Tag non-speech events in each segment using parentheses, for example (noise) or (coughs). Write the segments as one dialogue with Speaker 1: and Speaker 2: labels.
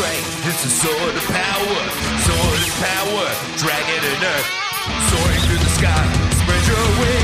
Speaker 1: strength. It's a sword of power, sword of power, dragon and earth, soaring through the sky. Spread your wings,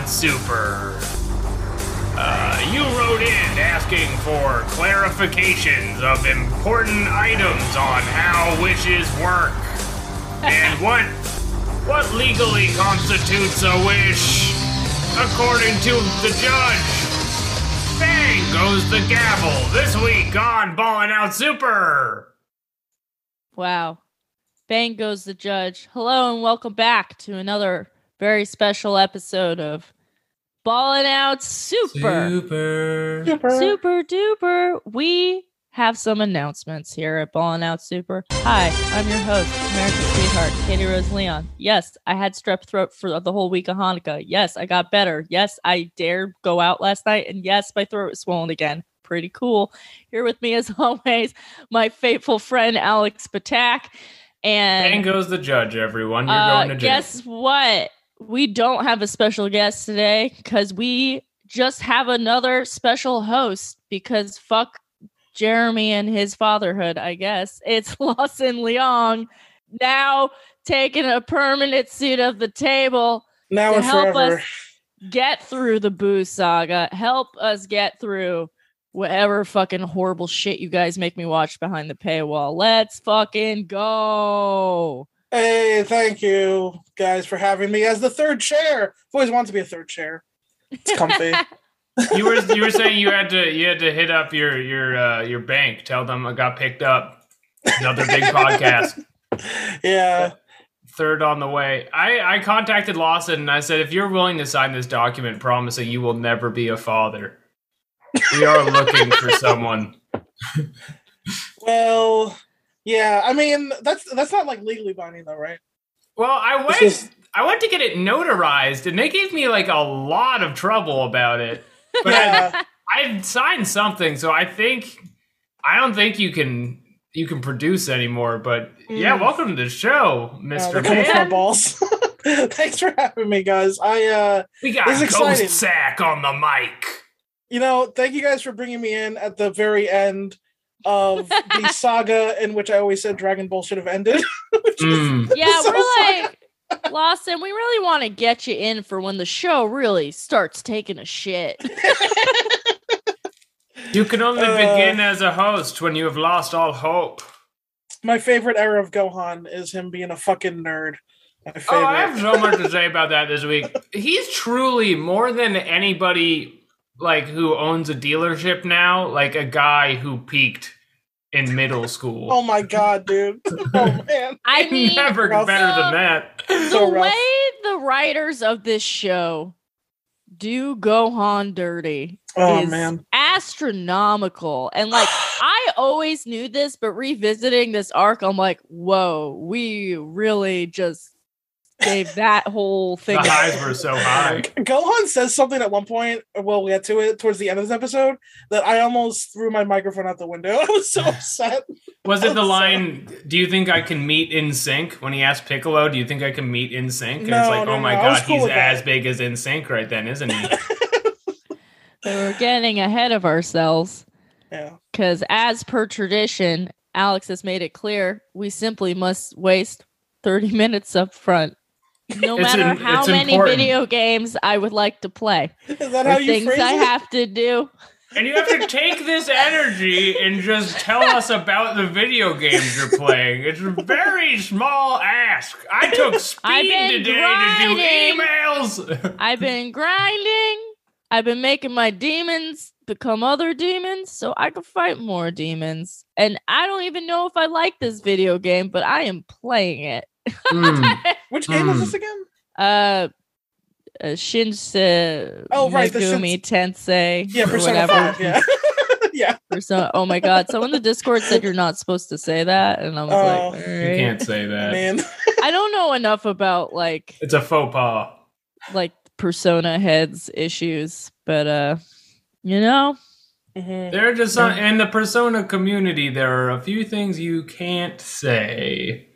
Speaker 2: Super. Uh, you wrote in asking for clarifications of important items on how wishes work. (laughs) and what what legally constitutes a wish according to the judge. Bang goes the gavel this week on Ballin' Out Super.
Speaker 3: Wow. Bang goes the judge. Hello and welcome back to another very special episode of Ballin' Out Super.
Speaker 4: Super.
Speaker 3: Super duper. We have some announcements here at Ballin' Out Super. Hi, I'm your host, America's sweetheart, Katie Rose Leon. Yes, I had strep throat for the whole week of Hanukkah. Yes, I got better. Yes, I dared go out last night. And yes, my throat was swollen again. Pretty cool. Here with me, as (laughs) always, my faithful friend, Alex Patak. And
Speaker 2: Bang goes the judge, everyone. You're
Speaker 3: uh,
Speaker 2: going to jail.
Speaker 3: guess what? We don't have a special guest today because we just have another special host because fuck Jeremy and his fatherhood, I guess. (laughs) It's Lawson Leong now taking a permanent seat of the table
Speaker 5: Now
Speaker 3: to help
Speaker 5: forever.
Speaker 3: us get through the boo saga, help us get through whatever fucking horrible shit you guys make me watch behind the paywall. Let's fucking go.
Speaker 5: Hey, thank you guys for having me as the third chair. I've always wanted to be a third chair. It's comfy. (laughs)
Speaker 2: you were you were saying you had to you had to hit up your your uh, your bank, tell them I got picked up. Another big podcast, (laughs)
Speaker 5: yeah.
Speaker 2: third on the way. I I contacted Lawson and I said if you're willing to sign this document promising you will never be a father, we are looking for (laughs) someone.
Speaker 5: Well, yeah. I mean, that's that's not like legally binding though, right?
Speaker 2: Well, I went
Speaker 5: This is-
Speaker 2: I went to get it notarized and they gave me like a lot of trouble about it. (laughs) But
Speaker 5: Yeah.
Speaker 2: I I signed something, so I think I don't think you can you can produce anymore. But yeah,
Speaker 5: Mm.
Speaker 2: welcome to the show,
Speaker 5: Uh,
Speaker 2: Mister
Speaker 5: they're coming for my
Speaker 2: Man.
Speaker 5: balls. (laughs) Thanks for having me, guys. I uh
Speaker 2: We got
Speaker 5: This is
Speaker 2: Ghost
Speaker 5: exciting.
Speaker 2: Sack on the mic.
Speaker 5: you know, thank you guys for bringing me in at the very end of the (laughs) saga in which I always said Dragon Ball should have ended. (laughs)
Speaker 2: Mm.
Speaker 3: Yeah,
Speaker 5: So
Speaker 3: we're like Lawson, we really want to get you in for when the show really starts taking a shit. (laughs)
Speaker 2: You can only
Speaker 5: Uh,
Speaker 2: begin as a host when you have lost all hope.
Speaker 5: my favorite era of Gohan is him being a fucking nerd. My favorite.
Speaker 2: Oh, I have so much to say about that this week. He's truly more than anybody like who owns a dealership now, like a guy who peaked in middle school.
Speaker 5: Oh my god, dude. Oh (laughs) man.
Speaker 3: I mean,
Speaker 2: Never
Speaker 5: Rough.
Speaker 2: better than that.
Speaker 3: the
Speaker 5: so
Speaker 3: way the writers of this show do Gohan dirty
Speaker 5: Oh
Speaker 3: is
Speaker 5: man.
Speaker 3: astronomical. And like (sighs) I always knew this, but revisiting this arc, I'm like, whoa, we really just gave that whole thing. a-
Speaker 2: highs were so high.
Speaker 5: Gohan says something at one point, well, we get to it towards the end of this episode, that I almost threw my microphone out the window. (laughs) I was so upset.
Speaker 2: Was it the line, do you think I can meet in sync? When he asked Piccolo, do you think I can meet in sync? And
Speaker 5: No,
Speaker 2: it's like,
Speaker 5: no,
Speaker 2: oh my
Speaker 5: no,
Speaker 2: god,
Speaker 5: cool
Speaker 2: he's
Speaker 5: with that.
Speaker 2: as big as in sync right then, isn't he? (laughs)
Speaker 3: We're getting ahead of ourselves.
Speaker 5: Yeah.
Speaker 3: Because as per tradition, Alex has made it clear we simply must waste 30 (laughs) minutes up front. No
Speaker 2: It's
Speaker 3: matter
Speaker 2: in-
Speaker 3: how many
Speaker 2: important.
Speaker 3: video games I would like to play,
Speaker 5: Is that how you
Speaker 3: things
Speaker 5: phrase
Speaker 3: I
Speaker 5: it?
Speaker 3: have to do.
Speaker 2: And you have to take this energy and just tell us about the video games you're playing. It's a very small ask. I took speed today
Speaker 3: grinding.
Speaker 2: to do emails. (laughs)
Speaker 3: I've been grinding. I've been making my demons become other demons so I can fight more demons. And I don't even know if I like this video game, but I am playing it.
Speaker 2: Mm. (laughs)
Speaker 5: Which game is
Speaker 2: Mm.
Speaker 5: this again?
Speaker 3: Uh, uh Shinse
Speaker 5: Oh, right, the
Speaker 3: Megami Tensei
Speaker 5: Yeah,
Speaker 3: or
Speaker 5: Persona
Speaker 3: whatever.
Speaker 5: 5. Yeah. (laughs) yeah. (laughs)
Speaker 3: Persona. Oh my god! Someone in the Discord said you're not supposed to say that, and I was
Speaker 5: Oh.
Speaker 3: like, all
Speaker 2: You can't say that.
Speaker 5: Man.
Speaker 3: I don't know enough about like
Speaker 2: It's a faux pas.
Speaker 3: like Persona heads issues, but uh, you know,
Speaker 5: Mhm.
Speaker 2: There are just some, in the persona community. There are a few things you can't say.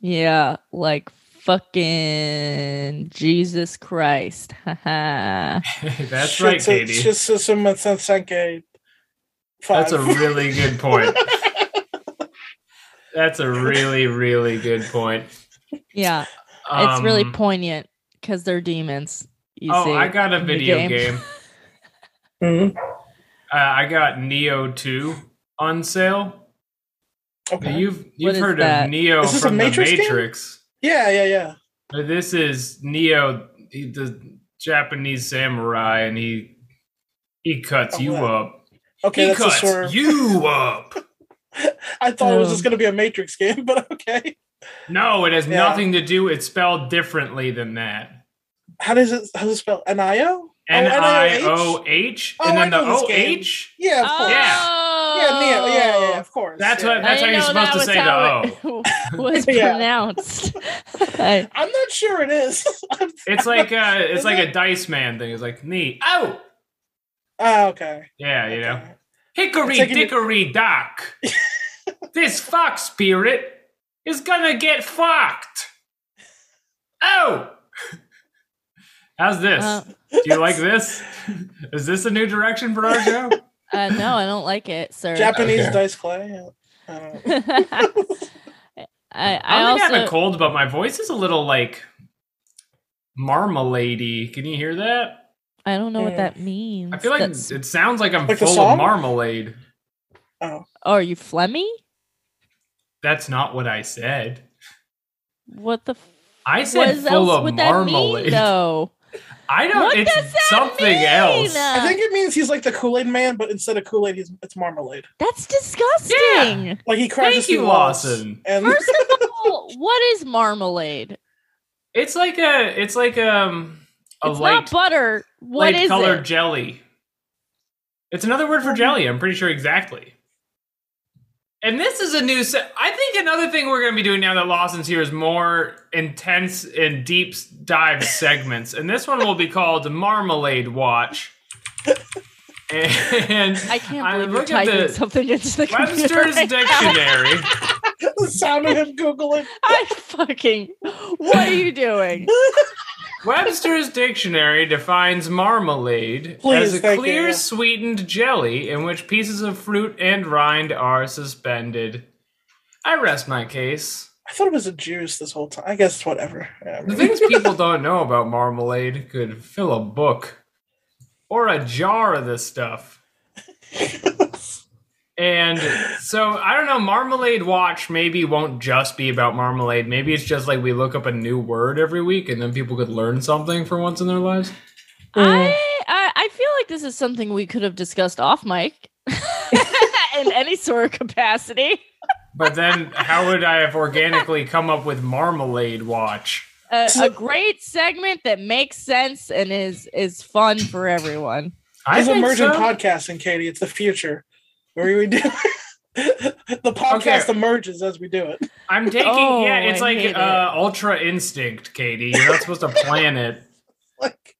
Speaker 3: Yeah, like fucking Jesus Christ. Haha. (laughs)
Speaker 2: That's right, Katie. That's a really good point. (laughs) That's a really, really good point.
Speaker 3: yeah, it's really
Speaker 2: Um,
Speaker 3: poignant because they're demons. You
Speaker 2: oh,
Speaker 3: see,
Speaker 2: I got a video
Speaker 3: game.
Speaker 2: game.
Speaker 5: Mhm.
Speaker 2: Uh, I got Nioh 2 on sale.
Speaker 5: Okay.
Speaker 2: You've you've
Speaker 3: is
Speaker 2: heard
Speaker 3: that?
Speaker 2: of Neo
Speaker 5: Is this a
Speaker 2: from
Speaker 5: Matrix
Speaker 2: the
Speaker 5: game?
Speaker 2: Matrix.
Speaker 5: Yeah, yeah, yeah.
Speaker 2: But this is Nioh, he- the Japanese samurai, and he he cuts
Speaker 5: Oh,
Speaker 2: you
Speaker 5: wow.
Speaker 2: up.
Speaker 5: Okay,
Speaker 2: he
Speaker 5: that's
Speaker 2: cuts
Speaker 5: swerve.
Speaker 2: you up. (laughs)
Speaker 5: I thought it was
Speaker 3: Um,
Speaker 5: just going to be a Matrix game, (laughs) but okay.
Speaker 2: No, it has
Speaker 5: Yeah.
Speaker 2: nothing to do. It's spelled differently than that.
Speaker 5: How does it? How does it spell? N-I-O?
Speaker 2: N I
Speaker 5: N-I-O-H?
Speaker 2: O H,
Speaker 5: Oh,
Speaker 2: and then the
Speaker 5: know this
Speaker 2: O
Speaker 5: game.
Speaker 2: H.
Speaker 5: Yeah, of course.
Speaker 3: Oh,
Speaker 5: Yeah, Neo. Yeah, yeah, of course.
Speaker 2: That's
Speaker 5: yeah.
Speaker 2: what- that's how you're
Speaker 3: know
Speaker 2: supposed to say the (laughs)
Speaker 3: was (laughs) how was pronounced. (laughs) I-
Speaker 5: I'm not sure it is.
Speaker 2: It's like uh it's
Speaker 5: Is
Speaker 2: like
Speaker 5: it?
Speaker 2: a dice man thing. It's like knee. Oh,
Speaker 5: Ah, okay.
Speaker 2: yeah, you know. Hickory
Speaker 5: It's like
Speaker 2: dickory dock. this fox spirit is gonna get fucked. Oh. How's this?
Speaker 3: uh,
Speaker 2: Do you like (laughs) this? Is this a new direction for our show?
Speaker 3: uh, no, I don't like it, sir.
Speaker 5: Japanese
Speaker 2: Okay.
Speaker 5: dice clay. I don't know. (laughs)
Speaker 3: I, I
Speaker 2: I'm
Speaker 3: also
Speaker 2: having a cold, but my voice is a little like marmaladey. Can you hear that?
Speaker 3: I don't know what
Speaker 5: Mm.
Speaker 3: that means.
Speaker 2: I feel like
Speaker 3: That's-
Speaker 2: it sounds like I'm
Speaker 5: Like
Speaker 2: full of marmalade.
Speaker 5: Oh,
Speaker 3: oh, are you phlegmy?
Speaker 2: That's not what I said.
Speaker 3: What the? F-
Speaker 2: I
Speaker 3: what
Speaker 2: said
Speaker 3: else
Speaker 2: full of
Speaker 3: would that mean,
Speaker 2: marmalade.
Speaker 3: though? (laughs)
Speaker 2: I don't.
Speaker 3: What
Speaker 2: it's
Speaker 3: does that
Speaker 2: something
Speaker 3: mean?
Speaker 2: else.
Speaker 5: I think it means he's like the Kool Aid Man, but instead of Kool Aid, he's it's marmalade.
Speaker 3: That's disgusting.
Speaker 5: Like he crashes
Speaker 2: Thank you. Lawson.
Speaker 5: And
Speaker 3: First of (laughs) all, what is marmalade?
Speaker 2: It's like a. It's like um a
Speaker 3: it's
Speaker 2: light
Speaker 3: not butter. What
Speaker 2: light
Speaker 3: is
Speaker 2: colored
Speaker 3: it?
Speaker 2: jelly. It's another word for jelly. I'm pretty sure exactly. And this is a new set. I think another thing we're going to be doing now that Lawson's here is more intense and deep dive (laughs) segments. And this one will be called Marmalade Watch. And
Speaker 3: I can't
Speaker 2: I
Speaker 3: believe you're
Speaker 2: look
Speaker 3: typing something into the computer
Speaker 2: Webster's
Speaker 3: right.
Speaker 2: Dictionary. (laughs)
Speaker 5: the sound of him googling.
Speaker 3: I fucking. What are you doing? (laughs)
Speaker 2: Webster's Dictionary defines marmalade
Speaker 5: Please,
Speaker 2: as a
Speaker 5: thank you,
Speaker 2: clear, sweetened jelly in which pieces of fruit and rind are suspended. I rest my case.
Speaker 5: I thought it was a juice this whole time. I guess whatever. Yeah,
Speaker 2: The things people (laughs) don't know about marmalade could fill a book or a jar of this stuff. (laughs) And so I don't know, Marmalade Watch maybe won't just be about marmalade. Maybe it's just like we look up a new word every week and then people could learn something for once in their lives.
Speaker 3: I, mm. I I feel like this is something we could have discussed off mic (laughs) in any sort of capacity.
Speaker 2: But then how would I have organically come up with Marmalade Watch?
Speaker 3: A, a great segment that makes sense and is is fun for everyone.
Speaker 2: I
Speaker 5: It's
Speaker 2: think
Speaker 5: emergent
Speaker 2: so.
Speaker 5: podcasting, Katie. It's the future. Where we do (laughs) the podcast
Speaker 2: Okay.
Speaker 5: emerges as we do it.
Speaker 2: I'm taking
Speaker 3: Oh,
Speaker 2: yeah, it's
Speaker 3: I
Speaker 2: like
Speaker 3: hate
Speaker 2: uh, Ultra Instinct, Katie. You're not supposed to plan it. (laughs)
Speaker 5: Like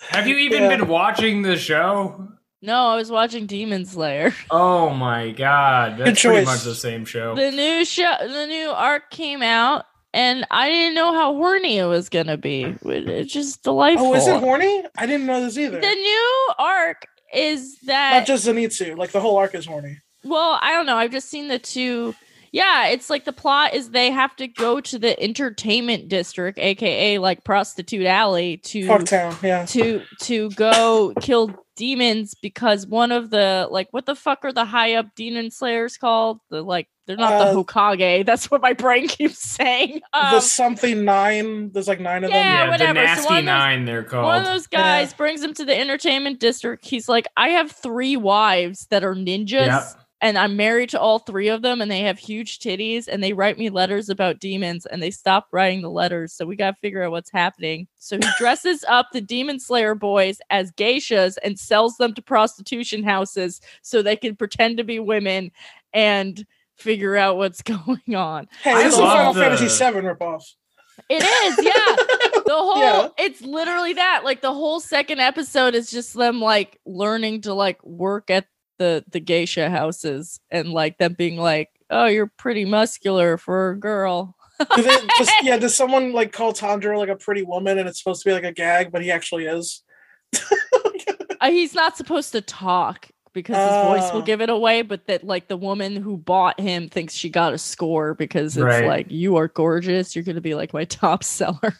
Speaker 2: Have you even
Speaker 5: Yeah.
Speaker 2: been watching the show?
Speaker 3: No, I was watching Demon Slayer. (laughs)
Speaker 2: Oh my god, that's
Speaker 5: Good
Speaker 2: pretty much the same show.
Speaker 3: The new show, the new arc came out, and I didn't know how horny it was gonna be. It's just delightful.
Speaker 5: Oh, is it horny? I didn't know this either.
Speaker 3: the new arc is that
Speaker 5: Not just Zenitsu. Like the whole arc is horny.
Speaker 3: Well, I don't know. I've just seen the two. Yeah, it's like the plot is they have to go to the entertainment district, aka like Prostitute Alley, to
Speaker 5: Fucktown. Yeah.
Speaker 3: to to go kill demons because one of the like what the fuck are the high up demon slayers called? The like they're not
Speaker 5: Uh,
Speaker 3: the Hokage. (laughs) That's what my brain keeps saying. Um,
Speaker 5: the something nine. There's like nine of them.
Speaker 3: Yeah,
Speaker 2: yeah,
Speaker 3: whatever.
Speaker 2: the Nasty
Speaker 3: one of those-
Speaker 2: Nine, they're called.
Speaker 3: one of those guys
Speaker 5: Yeah.
Speaker 3: brings him to the entertainment district. He's like, I have three wives that are ninjas.
Speaker 2: Yep.
Speaker 3: and I'm married to all three of them, and they have huge titties, and they write me letters about demons, and they stop writing the letters. So we got to figure out what's happening. So he (laughs) dresses up the Demon Slayer boys as geishas and sells them to prostitution houses so they can pretend to be women and figure out what's (laughs) going on.
Speaker 5: Hey,
Speaker 2: I
Speaker 5: this is a Final
Speaker 2: the-
Speaker 5: Fantasy VII ripoff.
Speaker 3: It is, yeah. (laughs) The whole
Speaker 5: Yeah.
Speaker 3: it's literally that. Like the whole second episode is just them like learning to like work at the the geisha houses and like them being like, "Oh, you're pretty muscular for a girl."
Speaker 5: Do they, (laughs) does, yeah, does someone like call Tanjiro like a pretty woman and it's supposed to be like a gag, but he actually is?
Speaker 3: Uh, he's not supposed to talk because his voice will
Speaker 5: Oh.
Speaker 3: give it away, but that like the woman who bought him thinks she got a score because it's
Speaker 2: Right.
Speaker 3: like you are gorgeous, you're going to be like my (laughs) top seller.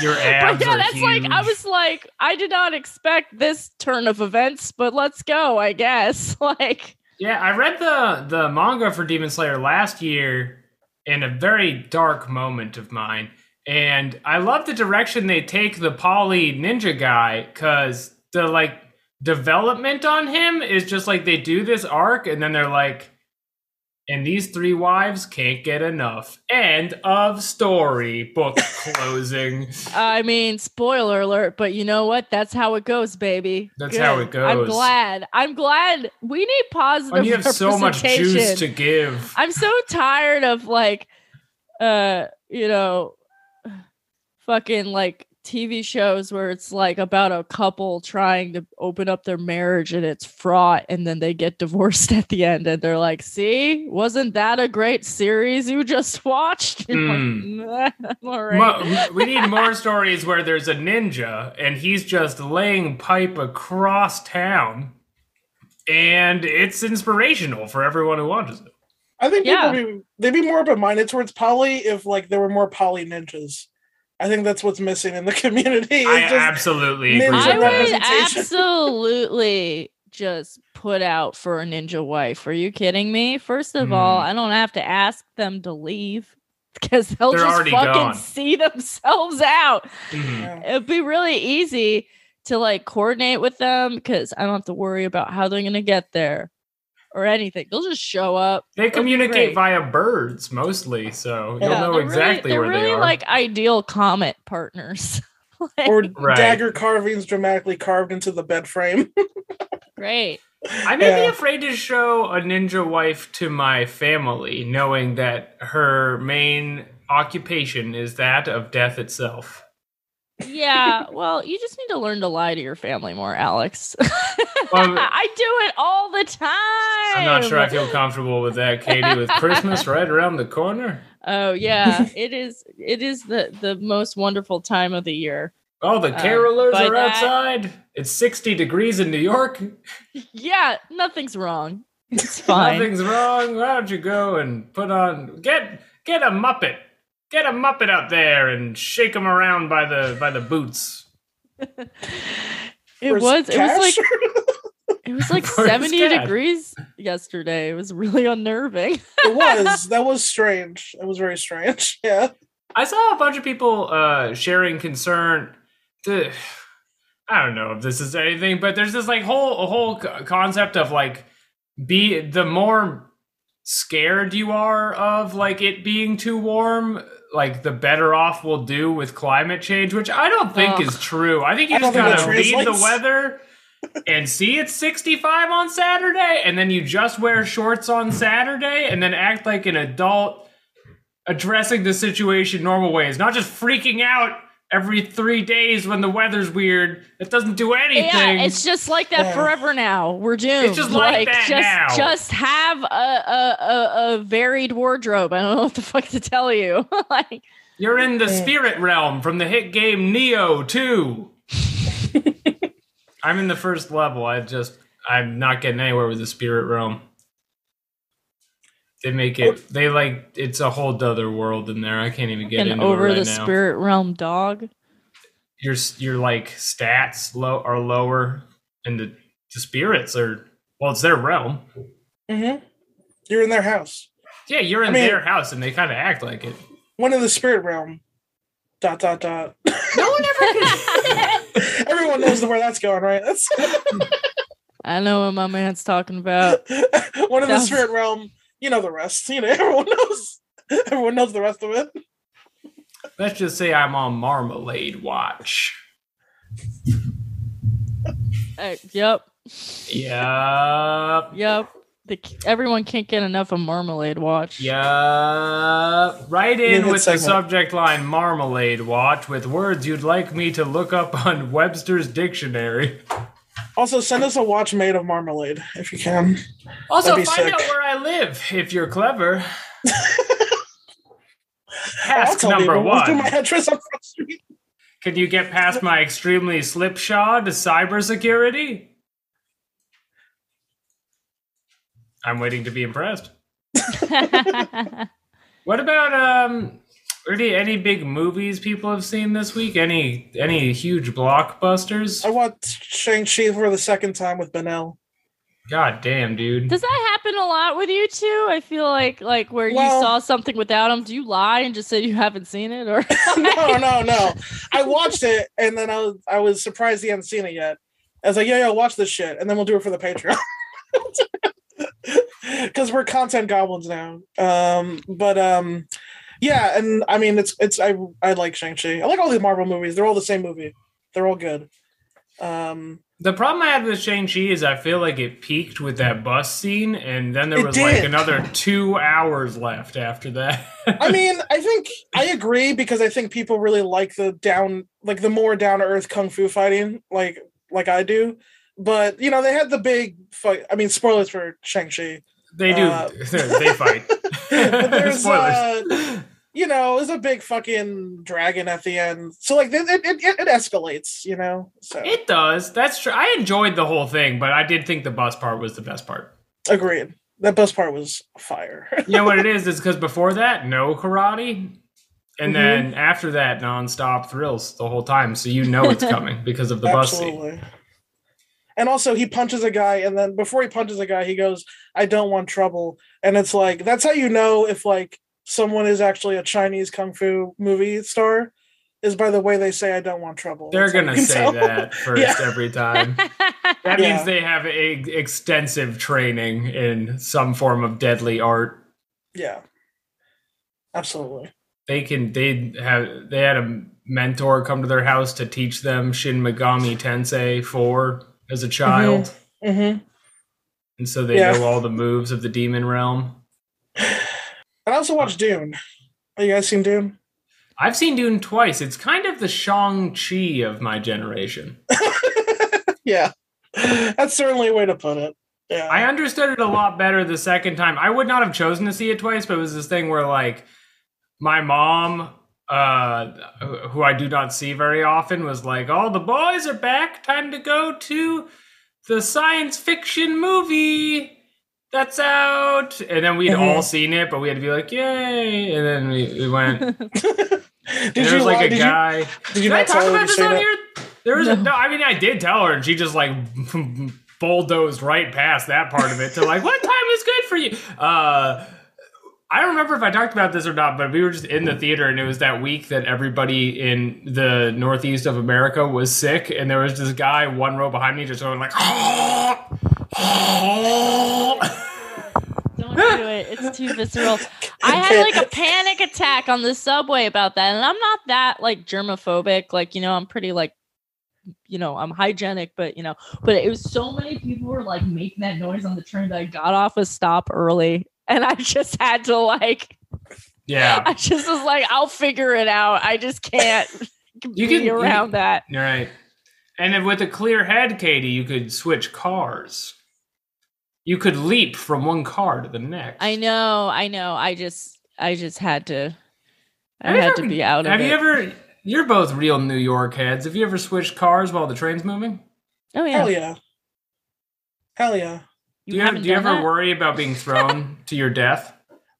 Speaker 2: Your (laughs) abs
Speaker 3: but yeah,
Speaker 2: are
Speaker 3: that's like I was like, I did not expect this turn of events, but let's go, I guess. (laughs) Like,
Speaker 2: Yeah, I read the the manga for Demon Slayer last year in a very dark moment of mine, and I love the direction they take the Poly Ninja guy because the like development on him is just like they do this arc and then they're like, and these three wives can't get enough. End of story. Book (laughs) closing.
Speaker 3: I mean, spoiler alert, but you know what? That's how it goes, baby.
Speaker 2: That's how it goes.
Speaker 3: I'm glad. I'm glad. We need positive
Speaker 2: When you have so much juice to give.
Speaker 3: I'm so tired of like, uh, you know, fucking like TV shows where it's like about a couple trying to open up their marriage and it's fraught and then they get (laughs) divorced at the end and they're like, "See, wasn't that a great series you just (laughs) watched?" And I'm like, mm. "Nah, I'm all right.
Speaker 2: Mo- we need more stories where there's a ninja and he's just laying pipe across town, and it's inspirational for everyone who watches it.
Speaker 5: I think
Speaker 3: Yeah.
Speaker 5: people be they'd be more open minded towards poly if like there were more poly ninjas. I think that's what's missing in the (laughs) community.
Speaker 2: I absolutely agree.
Speaker 3: I
Speaker 2: that.
Speaker 3: would absolutely just put out for a ninja wife. Are you kidding me? First of all,
Speaker 2: Hmm.
Speaker 3: I don't have to ask them to leave (laughs) because they'll
Speaker 2: They're
Speaker 3: just fucking
Speaker 2: gone.
Speaker 3: see themselves out.
Speaker 2: Mhm.
Speaker 3: It'd be really easy to like coordinate with them because I don't have to worry about how they're gonna get there or anything. They'll just show up.
Speaker 2: They communicate via birds mostly, so you'll know
Speaker 3: they're
Speaker 2: exactly
Speaker 3: really,
Speaker 2: where
Speaker 3: they're really
Speaker 2: they are.
Speaker 3: like ideal comet partners. (laughs) Like,
Speaker 5: Or
Speaker 2: Right.
Speaker 5: dagger carvings dramatically carved into the bed frame. (laughs)
Speaker 3: great.
Speaker 2: I may be afraid to show a ninja wife to my family, knowing that her main occupation is that of death itself.
Speaker 3: Yeah, well, you just need to learn to lie to your family more, Alex. (laughs)
Speaker 2: Well,
Speaker 3: I do it all the time.
Speaker 2: I'm not sure I feel comfortable with that, Katie. With Christmas (laughs) right around the corner.
Speaker 3: Oh yeah, it is. It is the the most wonderful time of the year.
Speaker 2: Oh, the
Speaker 3: Um,
Speaker 2: carolers
Speaker 3: by
Speaker 2: are outside. It's 60 degrees in New York. (laughs)
Speaker 3: Yeah, nothing's wrong. It's fine.
Speaker 2: Nothing's wrong. Why don't you go and put on get get a muppet, get a muppet out there and shake him around by the by the boots.
Speaker 3: it
Speaker 5: Where's
Speaker 3: was. It was like (laughs) it was like
Speaker 2: Where's
Speaker 3: seventy
Speaker 2: Cat?
Speaker 3: degrees yesterday. It was really unnerving. (laughs)
Speaker 5: it was. That was strange. It was very strange. (laughs) Yeah.
Speaker 2: I saw a bunch of people uh, sharing concern. To, I don't know if this is anything, but there's this like whole a whole concept of like be the more scared you are of like it being too warm, like the better off we'll do with climate change, which I don't think
Speaker 3: Ugh.
Speaker 2: is true. I think you
Speaker 5: I
Speaker 2: just gotta
Speaker 5: that
Speaker 2: read the weather and see it's 65 on Saturday, and then you just wear shorts on Saturday, and then act like an adult addressing the situation normal ways, not just freaking out every three days when the weather's weird. It doesn't do anything.
Speaker 3: Yeah, it's just like that
Speaker 5: Yeah.
Speaker 3: forever now. We're doomed.
Speaker 2: It's just like that
Speaker 3: just,
Speaker 2: now.
Speaker 3: Just have a, a, a, a varied wardrobe. I don't know what the fuck to tell you. (laughs) like,
Speaker 2: You're in the spirit realm from the hit game Nioh 2. (laughs) I'm in the first level. I just I'm not getting anywhere with the spirit realm. They make it they like it's a whole other world in there. I can't even get
Speaker 3: and
Speaker 2: into
Speaker 3: over
Speaker 2: it right
Speaker 3: the
Speaker 2: now.
Speaker 3: spirit realm dog.
Speaker 2: your your like stats low are lower and the, the spirits are well it's their realm.
Speaker 5: Mm-hmm. You're in their house.
Speaker 2: Yeah, you're in
Speaker 5: I mean-
Speaker 2: their house and they kind of act like it.
Speaker 5: One in the spirit realm. Dot dot dot.
Speaker 2: No one ever (laughs) (laughs)
Speaker 5: Everyone knows where that's going, right? That's (laughs)
Speaker 3: I know what my man's talking about.
Speaker 5: One in the spirit realm. You know the rest. You know (laughs) everyone knows. Everyone knows the rest of it.
Speaker 2: Let's just say I'm on marmalade watch.
Speaker 3: Uh, yep,
Speaker 2: Yup.
Speaker 3: yep. The, everyone can't get enough of Marmalade Watch.
Speaker 2: Yup. Right in
Speaker 5: good
Speaker 2: with the subject line marmalade watch with words you'd like me to look up on Webster's dictionary.
Speaker 5: Also, send us a watch made of marmalade if you can.
Speaker 2: Also, find
Speaker 5: sick.
Speaker 2: out where I live if you're clever. (laughs)
Speaker 5: I'll
Speaker 2: Task number
Speaker 5: people. Let's do my
Speaker 2: one.
Speaker 5: address on Front Street.
Speaker 2: Can you get past my extremely slipshod cybersecurity? I'm waiting to be impressed. (laughs) What about um any any big movies people have seen this week? Any any huge blockbusters?
Speaker 5: I watched Shang Chi for the second time with Benel.
Speaker 2: God damn, dude.
Speaker 3: Does that happen a lot with you too? I feel like like where
Speaker 5: Well-
Speaker 3: you saw something without him. Do you lie and just say you haven't seen it, or (laughs)
Speaker 5: no, no, no. (laughs) I watched it and then I was I was surprised he hadn't seen it yet. I was like, yeah, yeah, watch this shit, and then we'll do it for the Patreon. (laughs) Because we're content goblins now. Um, but um, yeah, and I mean, it's it's I I like Shang Chi. I like all these Marvel movies. They're all the same movie. They're all good. Um,
Speaker 2: The problem I had with Shang-Chi is I feel like it peaked with that bus scene, and then there was like another two hours left after that.
Speaker 5: I (laughs) mean, I think I agree because I think people really like the down, like the more down to earth kung fu fighting, like like I do. But you know, they had the big fight. I mean, spoilers for Shang Chi.
Speaker 2: they do.
Speaker 5: Uh, (laughs)
Speaker 2: they fight. (laughs)
Speaker 5: But there's,
Speaker 2: Spoilers.
Speaker 5: uh, you know, there's a big fucking dragon at the end. So like, it it, it, it escalates. You know, so
Speaker 2: it does. That's true. I enjoyed the whole thing, but I did think the bus part was the best part.
Speaker 5: agreed. That best part was fire. (laughs)
Speaker 2: You know what it is? It's because before that, no karate. And
Speaker 5: Mhm.
Speaker 2: then after that, nonstop thrills the whole time. So you know it's (laughs) coming because of the bus scene.
Speaker 5: Absolutely. And also, he punches a guy, and then before he punches a guy, he goes, "I don't want trouble." And it's like that's how you know if like someone is actually a Chinese kung fu movie star is by the way they say, "I don't want trouble."
Speaker 2: They're gonna say
Speaker 5: tell.
Speaker 2: that (laughs) first
Speaker 5: Yeah.
Speaker 2: every time. (laughs) That
Speaker 5: Yeah.
Speaker 2: means they have a extensive training in some form of deadly art.
Speaker 5: yeah, absolutely.
Speaker 2: They can. They have. They had a mentor come to their house to teach them Shin Megami Tensei Four as a child,
Speaker 5: hmm
Speaker 2: and so they
Speaker 5: Yeah.
Speaker 2: know all the moves of the demon realm.
Speaker 5: I also watched Dune. Have you guys seen Dune?
Speaker 2: I've seen Dune twice. It's kind of the Shang Chi of my generation. (laughs)
Speaker 5: yeah, that's certainly a way to put it. Yeah,
Speaker 2: I understood it a lot better the second time. I would not have chosen to see it twice, but it was this thing where like my mom, uh, who I do not see very often, was like, "Oh, the boys are back. Time to go to the science fiction movie." That's out, and then we'd all seen it, but we had to be like, "Yay!" And then we, we went. (laughs)
Speaker 5: did
Speaker 2: there
Speaker 5: you
Speaker 2: was like
Speaker 5: lie?
Speaker 2: a
Speaker 5: Did you,
Speaker 2: guy.
Speaker 5: did you
Speaker 2: Did I talk about this on here? There was a,
Speaker 3: No.
Speaker 2: no. I mean, I did tell her, and she just like (laughs) bulldozed right past that part of it to like, what time is good for you? Uh, I don't remember if I talked about this or not, but we were just in the theater, and it was that week that everybody in the Northeast of America was sick, and there was this guy one row behind me just going like, (laughs) (laughs)
Speaker 3: Don't do it. It's too visceral. I had like a panic attack on the subway about that, and I'm not that like germophobic. Like you know, I'm pretty like, you know, I'm hygienic, but you know, but it was so many people were like making that noise on the train that I got off a stop early, and I just had to like,
Speaker 2: yeah, (laughs)
Speaker 3: I just was like, I'll figure it out. I just can't (laughs)
Speaker 2: You
Speaker 3: be
Speaker 2: can- you-
Speaker 3: around that.
Speaker 2: you're right. And then with a clear head, Katie, you could switch cars. You could leap from one car to the next.
Speaker 3: I know, I know. I just, I just had to. I
Speaker 2: Have
Speaker 3: had
Speaker 2: ever-
Speaker 3: to be out of it.
Speaker 2: Have
Speaker 3: it.
Speaker 2: you ever? You're both real New York heads. Have you ever switched cars while the train's moving?
Speaker 3: oh yeah.
Speaker 5: Hell yeah. Hell yeah.
Speaker 2: Do you, have, do you ever
Speaker 3: that?
Speaker 2: worry about being thrown (laughs) to your death?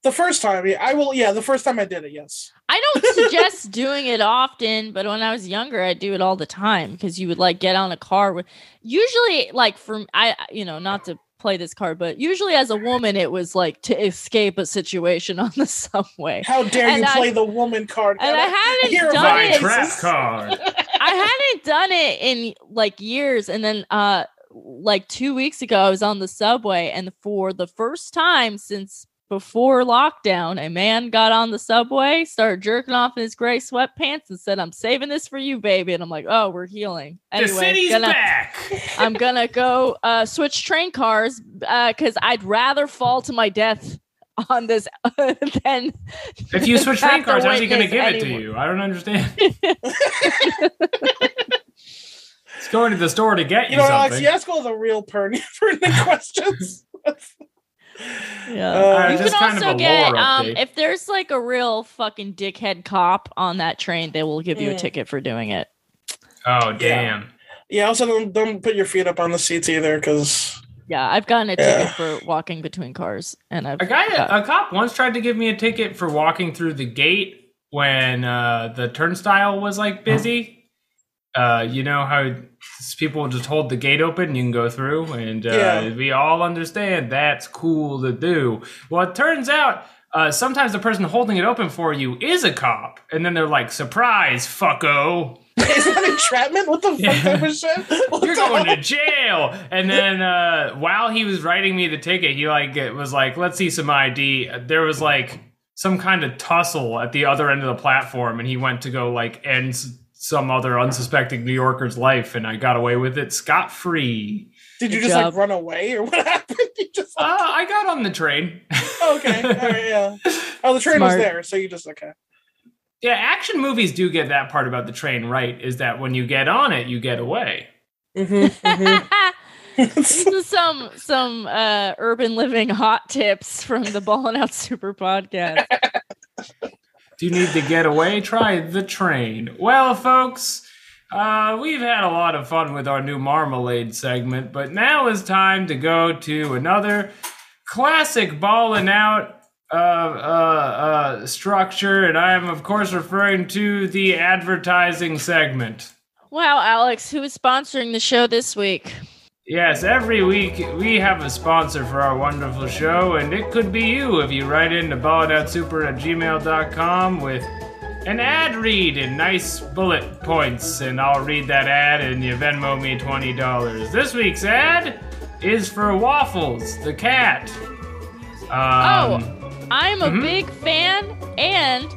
Speaker 5: The first time, I will. Yeah, the first time I did it, yes.
Speaker 3: I don't (laughs) suggest doing it often, but when I was younger, I'd do it all the time because you would like get on a car with. Usually, like from I, you know, not to play this card, but usually as a woman, it was like to escape a situation (laughs) on the subway.
Speaker 5: How dare
Speaker 3: And
Speaker 5: you
Speaker 3: I-
Speaker 5: play the woman card?
Speaker 3: And I hadn't
Speaker 5: hear
Speaker 3: done
Speaker 5: about
Speaker 2: My
Speaker 3: it.
Speaker 2: trap card. (laughs)
Speaker 3: I hadn't done it in like years, and then uh like two weeks ago, I was on the subway, and for the first time since before lockdown, a man got on the subway, started jerking off in his gray sweatpants, and said, "I'm saving this for you, baby." And I'm like, "Oh, we're healing."
Speaker 2: the city's
Speaker 3: gonna,
Speaker 2: back. (laughs)
Speaker 3: I'm gonna go uh, switch train cars because I'd rather fall to my death on this (laughs) than
Speaker 2: If you switch train cars, how's he going to
Speaker 3: witness
Speaker 2: give it to you? I don't understand. (laughs) He's going to the store to get you,
Speaker 5: You know,
Speaker 2: something.
Speaker 5: Alex, you ask all the real pertinent, pertinent questions.
Speaker 3: Yeah.
Speaker 5: Uh,
Speaker 3: you
Speaker 2: just
Speaker 3: can
Speaker 2: kind of
Speaker 3: also
Speaker 2: a
Speaker 3: get um if there's like a real fucking dickhead cop on that train, they will give you a
Speaker 5: Mm.
Speaker 3: ticket for doing it.
Speaker 2: oh, damn.
Speaker 5: yeah, also don't, don't put your feet up on the seats either, because
Speaker 3: Yeah, I've gotten a
Speaker 5: Yeah.
Speaker 3: ticket for walking between cars, and I've
Speaker 2: A guy,
Speaker 3: got-
Speaker 2: a cop once tried to give me a ticket for walking through the gate when uh, the turnstile was like busy. Uh, you know how s- people just hold the gate open and you can go through, and uh,
Speaker 5: Yeah.
Speaker 2: we all understand that's cool to do. Well, it turns out uh, sometimes the person holding it open for you is a cop, and then they're like, "Surprise, fucko!" (laughs)
Speaker 5: is that entrapment? What the fuck
Speaker 2: Yeah.
Speaker 5: type of (laughs) shit? What
Speaker 2: You're going
Speaker 5: hell?
Speaker 2: to jail. And then uh, while he was writing me the ticket, he like it was like, let's see some ID. There was like some kind of tussle at the other end of the platform, and he went to go like end s- some other unsuspecting New Yorker's life, and I got away with it scot free.
Speaker 5: Did you
Speaker 3: Good
Speaker 5: just
Speaker 3: job.
Speaker 5: like run away or what (laughs) happened? You just
Speaker 2: Uh, I got on the train.
Speaker 5: oh, okay, (laughs) all right, yeah. Oh, the train
Speaker 3: Smart.
Speaker 5: was there, so you just okay.
Speaker 2: yeah, action movies do get that part about the train right. Is that when you get on it, you get away.
Speaker 5: Mm-hmm, (laughs)
Speaker 3: These are some some uh urban living hot tips from the Ballin' Out Super podcast.
Speaker 2: Do you need to get away? Try the train. Well, folks, uh, we've had a lot of fun with our new marmalade segment, but now is time to go to another classic ballin' out uh, uh, uh, structure, and I am, of course, referring to the advertising segment.
Speaker 3: Wow, Alex, who is sponsoring the show this week?
Speaker 2: Yes, every week we have a sponsor for our wonderful show, and it could be you if you write in to balloutsuper at gmail.com with an ad read in nice bullet points, and I'll read that ad and you Venmo me $20. This week's ad is for Waffles, the cat. Um,
Speaker 3: oh, I'm a
Speaker 2: mhm.
Speaker 3: big fan and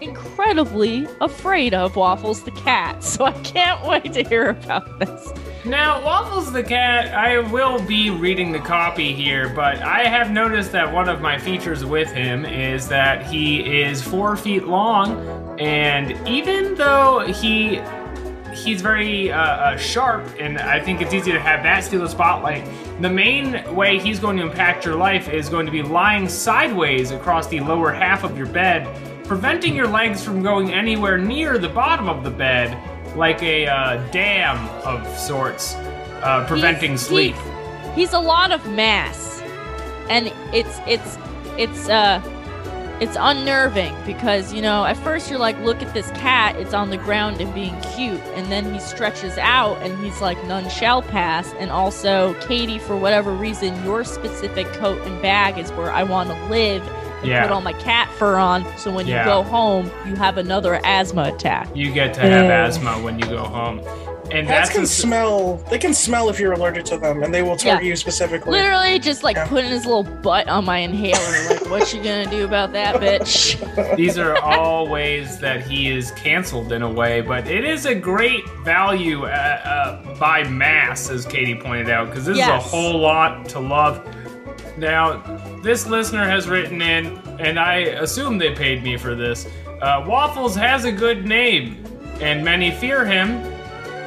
Speaker 3: incredibly afraid of Waffles the cat, (laughs) so I can't wait to hear about this.
Speaker 2: Now, Waffles the Cat, I will be reading the copy here, but I have noticed that one of my features with him is that he is four feet long, and even though he he's very uh, uh, sharp, and I think it's easy to have that steal the spotlight. The main way he's going to impact your life is going to be lying sideways across the lower half of your bed, preventing your legs from going anywhere near the bottom of the bed, like a uh, dam of sorts, uh, preventing
Speaker 3: He's-
Speaker 2: sleep.
Speaker 3: he- he's a lot of mass, and it's it's it's uh it's unnerving because you know at first you're like look at this cat it's on the ground and being cute. And then he stretches out and he's like none shall pass. And also katie for whatever reason your specific coat and bag is where i want to live and
Speaker 2: Yeah.
Speaker 3: put all my cat fur on so when
Speaker 2: Yeah.
Speaker 3: you go home you have another asthma attack
Speaker 2: You get to have
Speaker 5: Mm.
Speaker 2: asthma when you go home, and
Speaker 5: Cats
Speaker 2: that's
Speaker 5: can
Speaker 2: the-
Speaker 5: smell. They can smell if you're allergic to them, and they will target
Speaker 3: Yeah.
Speaker 5: you specifically.
Speaker 3: literally just like
Speaker 5: Yeah.
Speaker 3: putting his little butt on my inhaler like what you gonna do about that bitch (laughs)
Speaker 2: These are all ways that he is canceled in a way, but it is a great value uh, uh, by mass, as Katie pointed out, because this is a whole lot to love. Now, this listener has written in, and I assume they paid me for this. Uh, Waffles has a good name, and many fear him.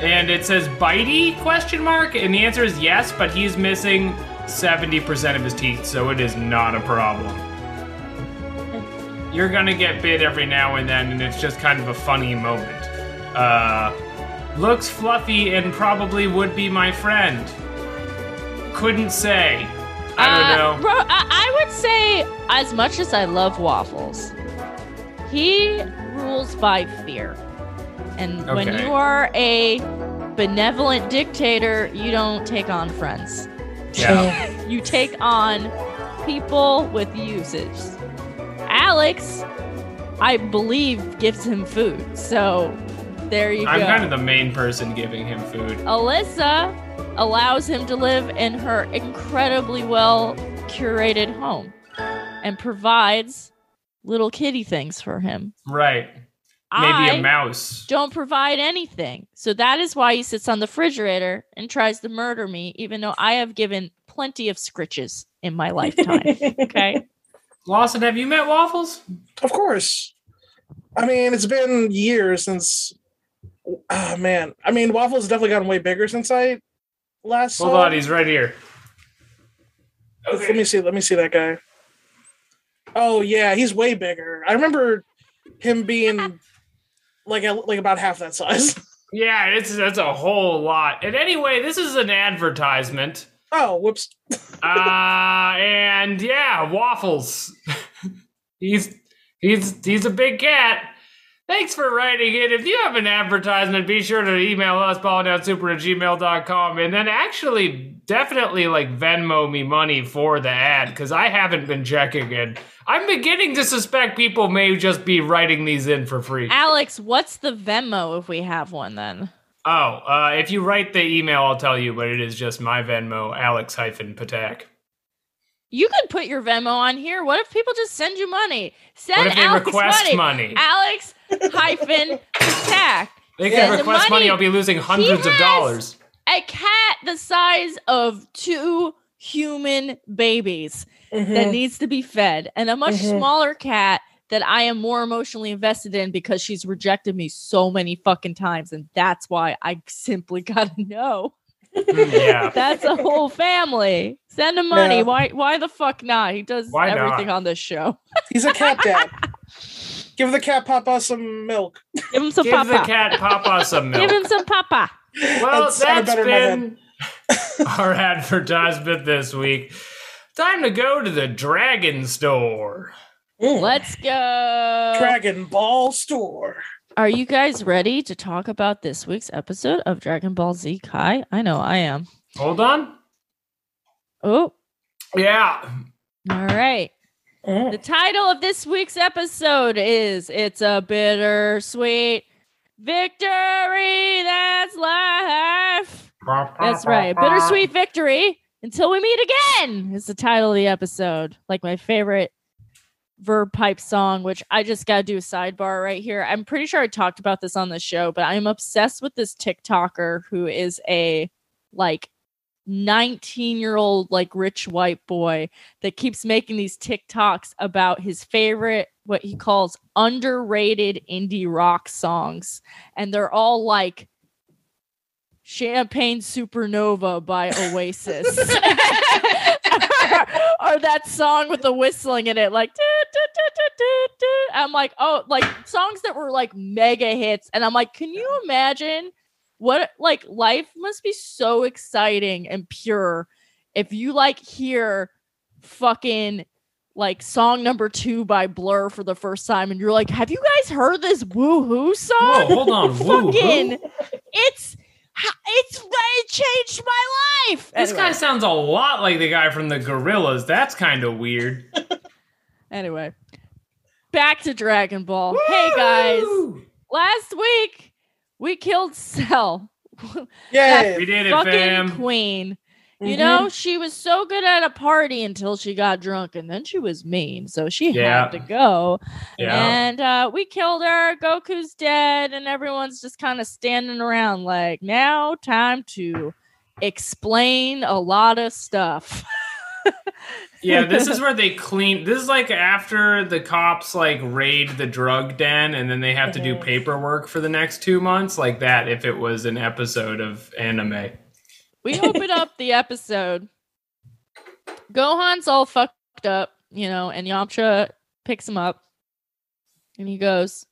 Speaker 2: And it says bitey question mark, and the answer is yes, but he's missing 70% of his teeth, so it is not a problem you're gonna get bit every now and then, and it's just kind of a funny moment. Uh, looks fluffy and probably would be my friend. Couldn't say. I don't
Speaker 3: Uh,
Speaker 2: know.
Speaker 3: bro, I, I would say, as much as I love waffles, he rules by fear. And when you are a benevolent dictator, you don't take on friends.
Speaker 2: Yeah.
Speaker 3: You take on people with uses. Alex, I believe, gives him food. So there you go.
Speaker 2: I'm kind of the main person giving him food.
Speaker 3: Alyssa, allows him to live in her incredibly well curated home and provides little kitty things for him.
Speaker 2: Right. Maybe
Speaker 3: I
Speaker 2: a mouse.
Speaker 3: don't provide anything. So that is why he sits on the refrigerator and tries to murder me, even though I have given plenty of scritches in my lifetime. (laughs) Okay.
Speaker 2: Lawson, have you met Waffles?
Speaker 5: Of course. I mean, it's been years since. Ah, man. I mean, Waffle's definitely gotten way bigger since I last
Speaker 2: Hold
Speaker 5: saw.
Speaker 2: on, he's right here.
Speaker 5: Let me see. Let me see that guy. Oh yeah, he's way bigger. I remember him being like a, like about half that size. (laughs)
Speaker 2: Yeah, it's that's a whole lot. And anyway, this is an advertisement.
Speaker 5: Oh, whoops. (laughs)
Speaker 2: uh and yeah, Waffles. (laughs) he's he's he's a big cat. Thanks for writing it. If you have an advertisement, be sure to email us, ballandoutsuper at gmail.com, and then actually definitely like Venmo me money for the ad, because I haven't been checking it. I'm beginning to suspect people may just be writing these in for free.
Speaker 3: Alex, what's the Venmo if we have one then?
Speaker 2: Oh, uh, if you write the email, I'll tell you, but it is just my Venmo, Alex hyphen Patak.
Speaker 3: You could put your Venmo on here. What if people just send you money? Send
Speaker 2: What if they
Speaker 3: Alex
Speaker 2: request
Speaker 3: money.
Speaker 2: money?
Speaker 3: Alex hyphen attack.
Speaker 2: They
Speaker 5: Yeah,
Speaker 2: can
Speaker 5: the
Speaker 2: request money,
Speaker 3: money
Speaker 2: I'll be losing hundreds of dollars.
Speaker 3: A cat the size of two human babies that
Speaker 5: Mhm.
Speaker 3: needs to be fed, and a much
Speaker 5: Mhm.
Speaker 3: smaller cat that I am more emotionally invested in because she's rejected me so many fucking times, and that's why I simply (laughs) gotta know.
Speaker 2: Mm, yeah. (laughs)
Speaker 3: That's a whole family. Send him money.
Speaker 5: Yeah.
Speaker 3: Why? Why the fuck not? He does
Speaker 2: Why
Speaker 3: everything
Speaker 2: not?
Speaker 3: on this show.
Speaker 5: He's a cat dad. (laughs) Give the cat papa some milk.
Speaker 3: Give him some papa.
Speaker 2: Give
Speaker 3: papa.
Speaker 2: the cat Papa some milk.
Speaker 3: Give him some papa.
Speaker 2: well,
Speaker 5: That sounded
Speaker 2: that's
Speaker 5: better in
Speaker 2: been (laughs) our advertisement this week. Time to go to the Dragon Store.
Speaker 5: Mm.
Speaker 3: Let's go.
Speaker 5: Dragon Ball Store.
Speaker 3: Are you guys ready to talk about this week's episode of Dragon Ball Z Kai? I know I am.
Speaker 2: Hold on.
Speaker 3: Oh,
Speaker 2: Yeah.
Speaker 3: all right. The title of this week's episode is It's a Bittersweet Victory That's Life. That's right. Bittersweet Victory Until We Meet Again is the title of the episode. Like my favorite Verve Pipe song, which I just got to do a sidebar right here. I'm pretty sure I talked about this on the show, but I'm obsessed with this TikToker who is a like 19 year old like rich white boy that keeps making these TikToks about his favorite what he calls underrated indie rock songs and they're all like Champagne Supernova by Oasis. or, (laughs) or that song with the whistling in it, like, "Doo, doo, doo, doo, doo, doo." I'm like, oh, like songs that were like mega hits. And I'm like, can you imagine what, like, life must be so exciting and pure if you like hear fucking like song number two by Blur for the first time and you're like, have you guys heard this woohoo song?
Speaker 2: Whoa, hold on. (laughs)
Speaker 3: Fucking it's it's it changed my life.
Speaker 2: This
Speaker 3: Anyway.
Speaker 2: guy sounds a lot like the guy from the Gorillaz. That's kind of weird. (laughs)
Speaker 3: Anyway, back to Dragon Ball. Hey guys, last week we killed Cell, (laughs)
Speaker 5: Yeah,
Speaker 2: We did it,
Speaker 3: fucking
Speaker 2: fam.
Speaker 3: queen. You
Speaker 5: Mhm.
Speaker 3: know, she was so good at a party until she got drunk, and then she was mean, so she
Speaker 2: Yeah.
Speaker 3: had to go.
Speaker 2: Yeah.
Speaker 3: And uh, we killed her. Goku's dead, and everyone's just kind of standing around like, now time to explain a lot of stuff. (laughs)
Speaker 2: Yeah, this is (laughs) where they clean. This is like after the cops like raid the drug den, and then they have to do
Speaker 5: Mhm.
Speaker 2: paperwork for the next two months, like that. If it was an episode of anime,
Speaker 3: we open up the episode. Gohan's all fucked up, you know, and Yamcha picks him up and he goes,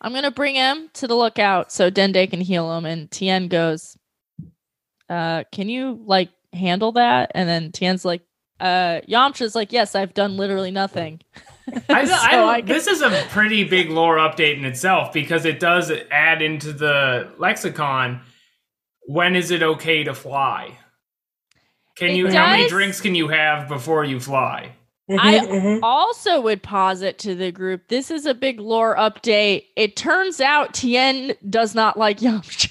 Speaker 3: I'm gonna bring him to the lookout so Dende can heal him. And Tien goes, uh, can you like handle that? And then Tien's like, uh, Yamcha's like, Yes, I've done literally nothing. (laughs)
Speaker 2: I, (laughs)
Speaker 3: So
Speaker 2: I
Speaker 3: I
Speaker 2: this is a pretty big lore update in itself because it does add into the lexicon. When is it okay to fly? Can
Speaker 3: It
Speaker 2: you? How many drinks can you have before you fly?
Speaker 5: Mhm,
Speaker 3: I-
Speaker 5: mhm.
Speaker 3: also would posit to the group this is a big lore update. It turns out Tien does not like Yamcha.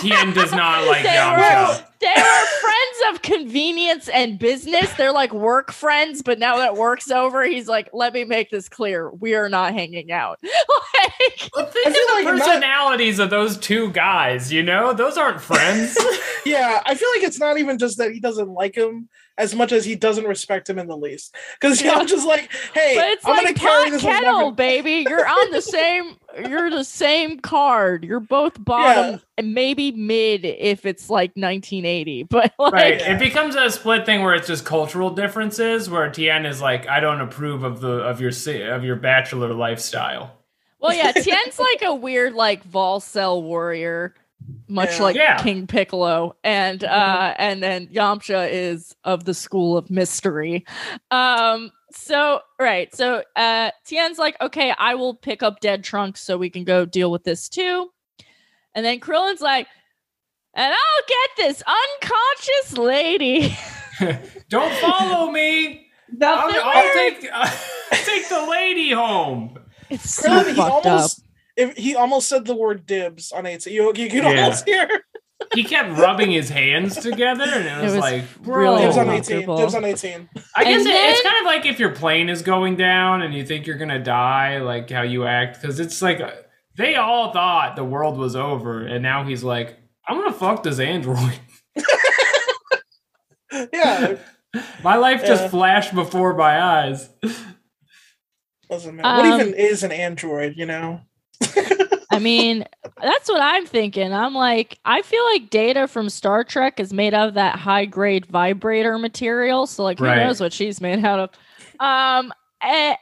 Speaker 2: Tien does not (laughs) like
Speaker 3: They
Speaker 2: Yamcha.
Speaker 3: They were friends of convenience and business. They're like work friends, but now that work's over, he's like, "Let me make this clear: we are not hanging out." (laughs) like,
Speaker 2: But think of the
Speaker 5: like not-
Speaker 2: personalities of those two guys. You know, those aren't friends. (laughs)
Speaker 5: Yeah, I feel like it's not even just that he doesn't like him as much as he doesn't respect him in the least. Because
Speaker 3: Yeah.
Speaker 5: I'm just like, hey,
Speaker 3: but it's
Speaker 5: I'm
Speaker 3: like
Speaker 5: gonna carry this
Speaker 3: kettle,
Speaker 5: weapon. (laughs)
Speaker 3: baby. You're on the same. You're the same card. You're both bottom, and maybe mid if it's like 1980. (laughs) But like,
Speaker 2: right. It becomes a split thing where it's just cultural differences. Where Tien is like, I don't approve of the of your of your bachelor lifestyle.
Speaker 3: Well, yeah, Tien's like a weird like Volcel warrior, much
Speaker 5: Yeah.
Speaker 3: like
Speaker 2: Yeah.
Speaker 3: King Piccolo, and uh, and then Yamcha is of the school of mystery. Um, so right, so uh, Tien's like, okay, I will pick up dead Trunks so we can go deal with this too, and then Krillin's like, and I'll get this unconscious lady. (laughs)
Speaker 2: Don't follow me. I'll, I'll take (laughs) I'll take the lady home.
Speaker 3: It's so
Speaker 5: Krillin, he
Speaker 3: fucked up.
Speaker 5: Almost if he almost said the word dibs on eight. You you could
Speaker 2: Yeah.
Speaker 5: almost hear
Speaker 2: He kept rubbing his hands together, and it was,
Speaker 3: was
Speaker 2: like, bro.
Speaker 3: really
Speaker 5: dibs on eighteen. Dibs on eighteen.
Speaker 2: I guess
Speaker 3: And
Speaker 2: it, it's kind of like if your plane is going down and you think you're gonna die, like how you act, because it's like they all thought the world was over, and now he's like, I'm gonna fuck this android. (laughs)
Speaker 5: Yeah,
Speaker 2: My life
Speaker 5: Yeah.
Speaker 2: just flashed before my eyes.
Speaker 5: doesn't matter. what
Speaker 3: Um,
Speaker 5: even is an android? You know.
Speaker 3: I mean, that's what I'm thinking. I'm like, I feel like data from Star Trek is made out of that high grade vibrator material. So, like, who
Speaker 2: Right.
Speaker 3: knows what she's made out of? Um, and,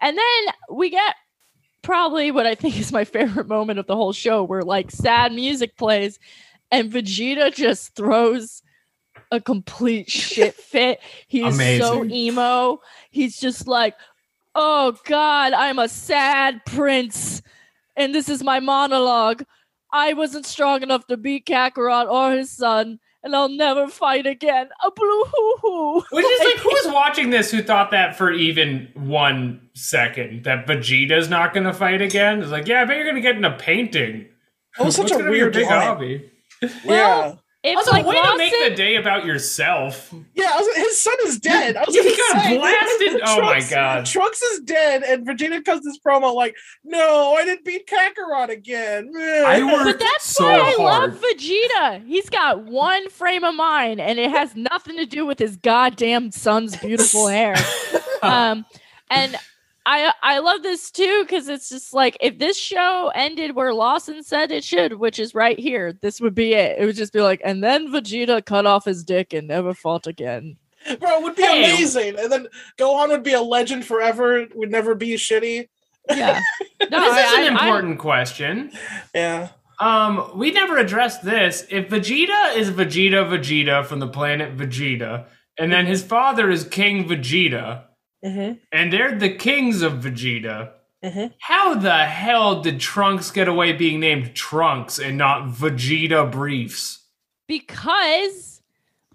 Speaker 3: and then we get probably what I think is my (laughs) favorite moment of the whole show, where like sad music plays, and Vegeta just throws a complete shit fit. He's so emo. He's just like, oh God, I'm a sad prince and this is my monologue. I wasn't strong enough to beat Kakarot or his son, and I'll never fight again. A blue hoo hoo.
Speaker 2: Which is like, who was (laughs) watching this who thought that for even one second that Vegeta's not gonna fight again? It's like, yeah, I bet you're gonna get in a painting.
Speaker 5: That was such
Speaker 2: What's
Speaker 5: a
Speaker 2: gonna be your
Speaker 5: weird
Speaker 2: big
Speaker 5: line.
Speaker 2: hobby.
Speaker 5: yeah,
Speaker 3: It's
Speaker 2: Also,
Speaker 3: like
Speaker 2: way to make the day about yourself.
Speaker 5: yeah. I was, his son is dead. I was
Speaker 2: He got
Speaker 5: say,
Speaker 2: blasted. (laughs) Oh my God.
Speaker 5: Trunks is dead, and Vegeta comes this promo like, "No, I didn't beat Kakarot again."
Speaker 2: I worked
Speaker 3: But that's
Speaker 2: so
Speaker 3: why I
Speaker 2: hard.
Speaker 3: love Vegeta. He's got one frame of mind, and it has nothing to do with his goddamn son's beautiful hair. (laughs) um, and I I love this too because it's just like if this show ended where Lawson said it should, which is right here, this would be it. It would just be like, and then Vegeta cut off his dick and never fought again. (laughs)
Speaker 5: Bro, it would be
Speaker 2: Hey.
Speaker 5: amazing. And then Gohan would be a legend forever, would never be shitty.
Speaker 3: Yeah, (laughs) no,
Speaker 2: this is an
Speaker 3: I- I-
Speaker 2: important question.
Speaker 5: Yeah.
Speaker 2: Um, we never addressed this. If Vegeta is Vegeta Vegeta from the planet Vegeta, and then his father is King Vegeta,
Speaker 5: Mm-hmm.
Speaker 2: and they're the kings of Vegeta,
Speaker 5: Mhm.
Speaker 2: how the hell did Trunks get away being named Trunks and not Vegeta Briefs?
Speaker 3: because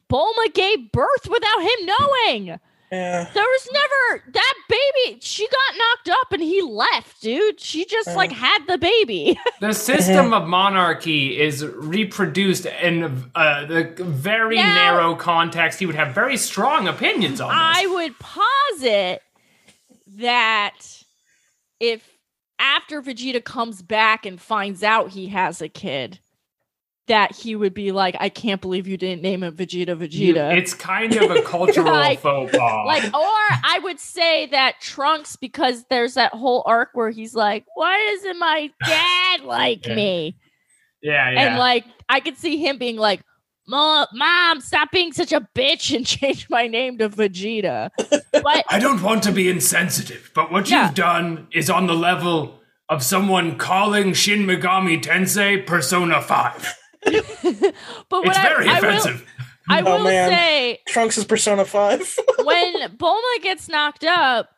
Speaker 3: Bulma gave birth without him knowing.
Speaker 5: Yeah.
Speaker 3: There was never that baby. She got knocked up and he left, dude. She just like had the baby. (laughs)
Speaker 2: The system of monarchy is reproduced in uh, the very
Speaker 3: Now-
Speaker 2: narrow context. He would have very strong opinions on this.
Speaker 3: I would posit that if after Vegeta comes back and finds out he has a kid, that he would be like, I can't believe you didn't name it Vegeta Vegeta.
Speaker 2: It's kind of a cultural (laughs)
Speaker 3: Like-
Speaker 2: faux pas.
Speaker 3: like, or I would say that Trunks, because there's that whole arc where he's like, Why doesn't my (laughs) dad like
Speaker 2: Yeah.
Speaker 3: me?
Speaker 2: yeah, yeah.
Speaker 3: And like, I could see him being like, Mom, Mom, stop being such a bitch and (laughs) change my name to Vegeta. But
Speaker 2: I don't want to be insensitive, but what
Speaker 3: Yeah.
Speaker 2: you've done is on the level of someone calling Shin Megami Tensei Persona 5. (laughs)
Speaker 3: but what
Speaker 2: It's
Speaker 3: I,
Speaker 2: very
Speaker 3: I will. I
Speaker 5: Oh,
Speaker 3: will
Speaker 5: man.
Speaker 3: say
Speaker 5: Trunks is Persona 5. (laughs)
Speaker 3: when Bulma gets knocked up,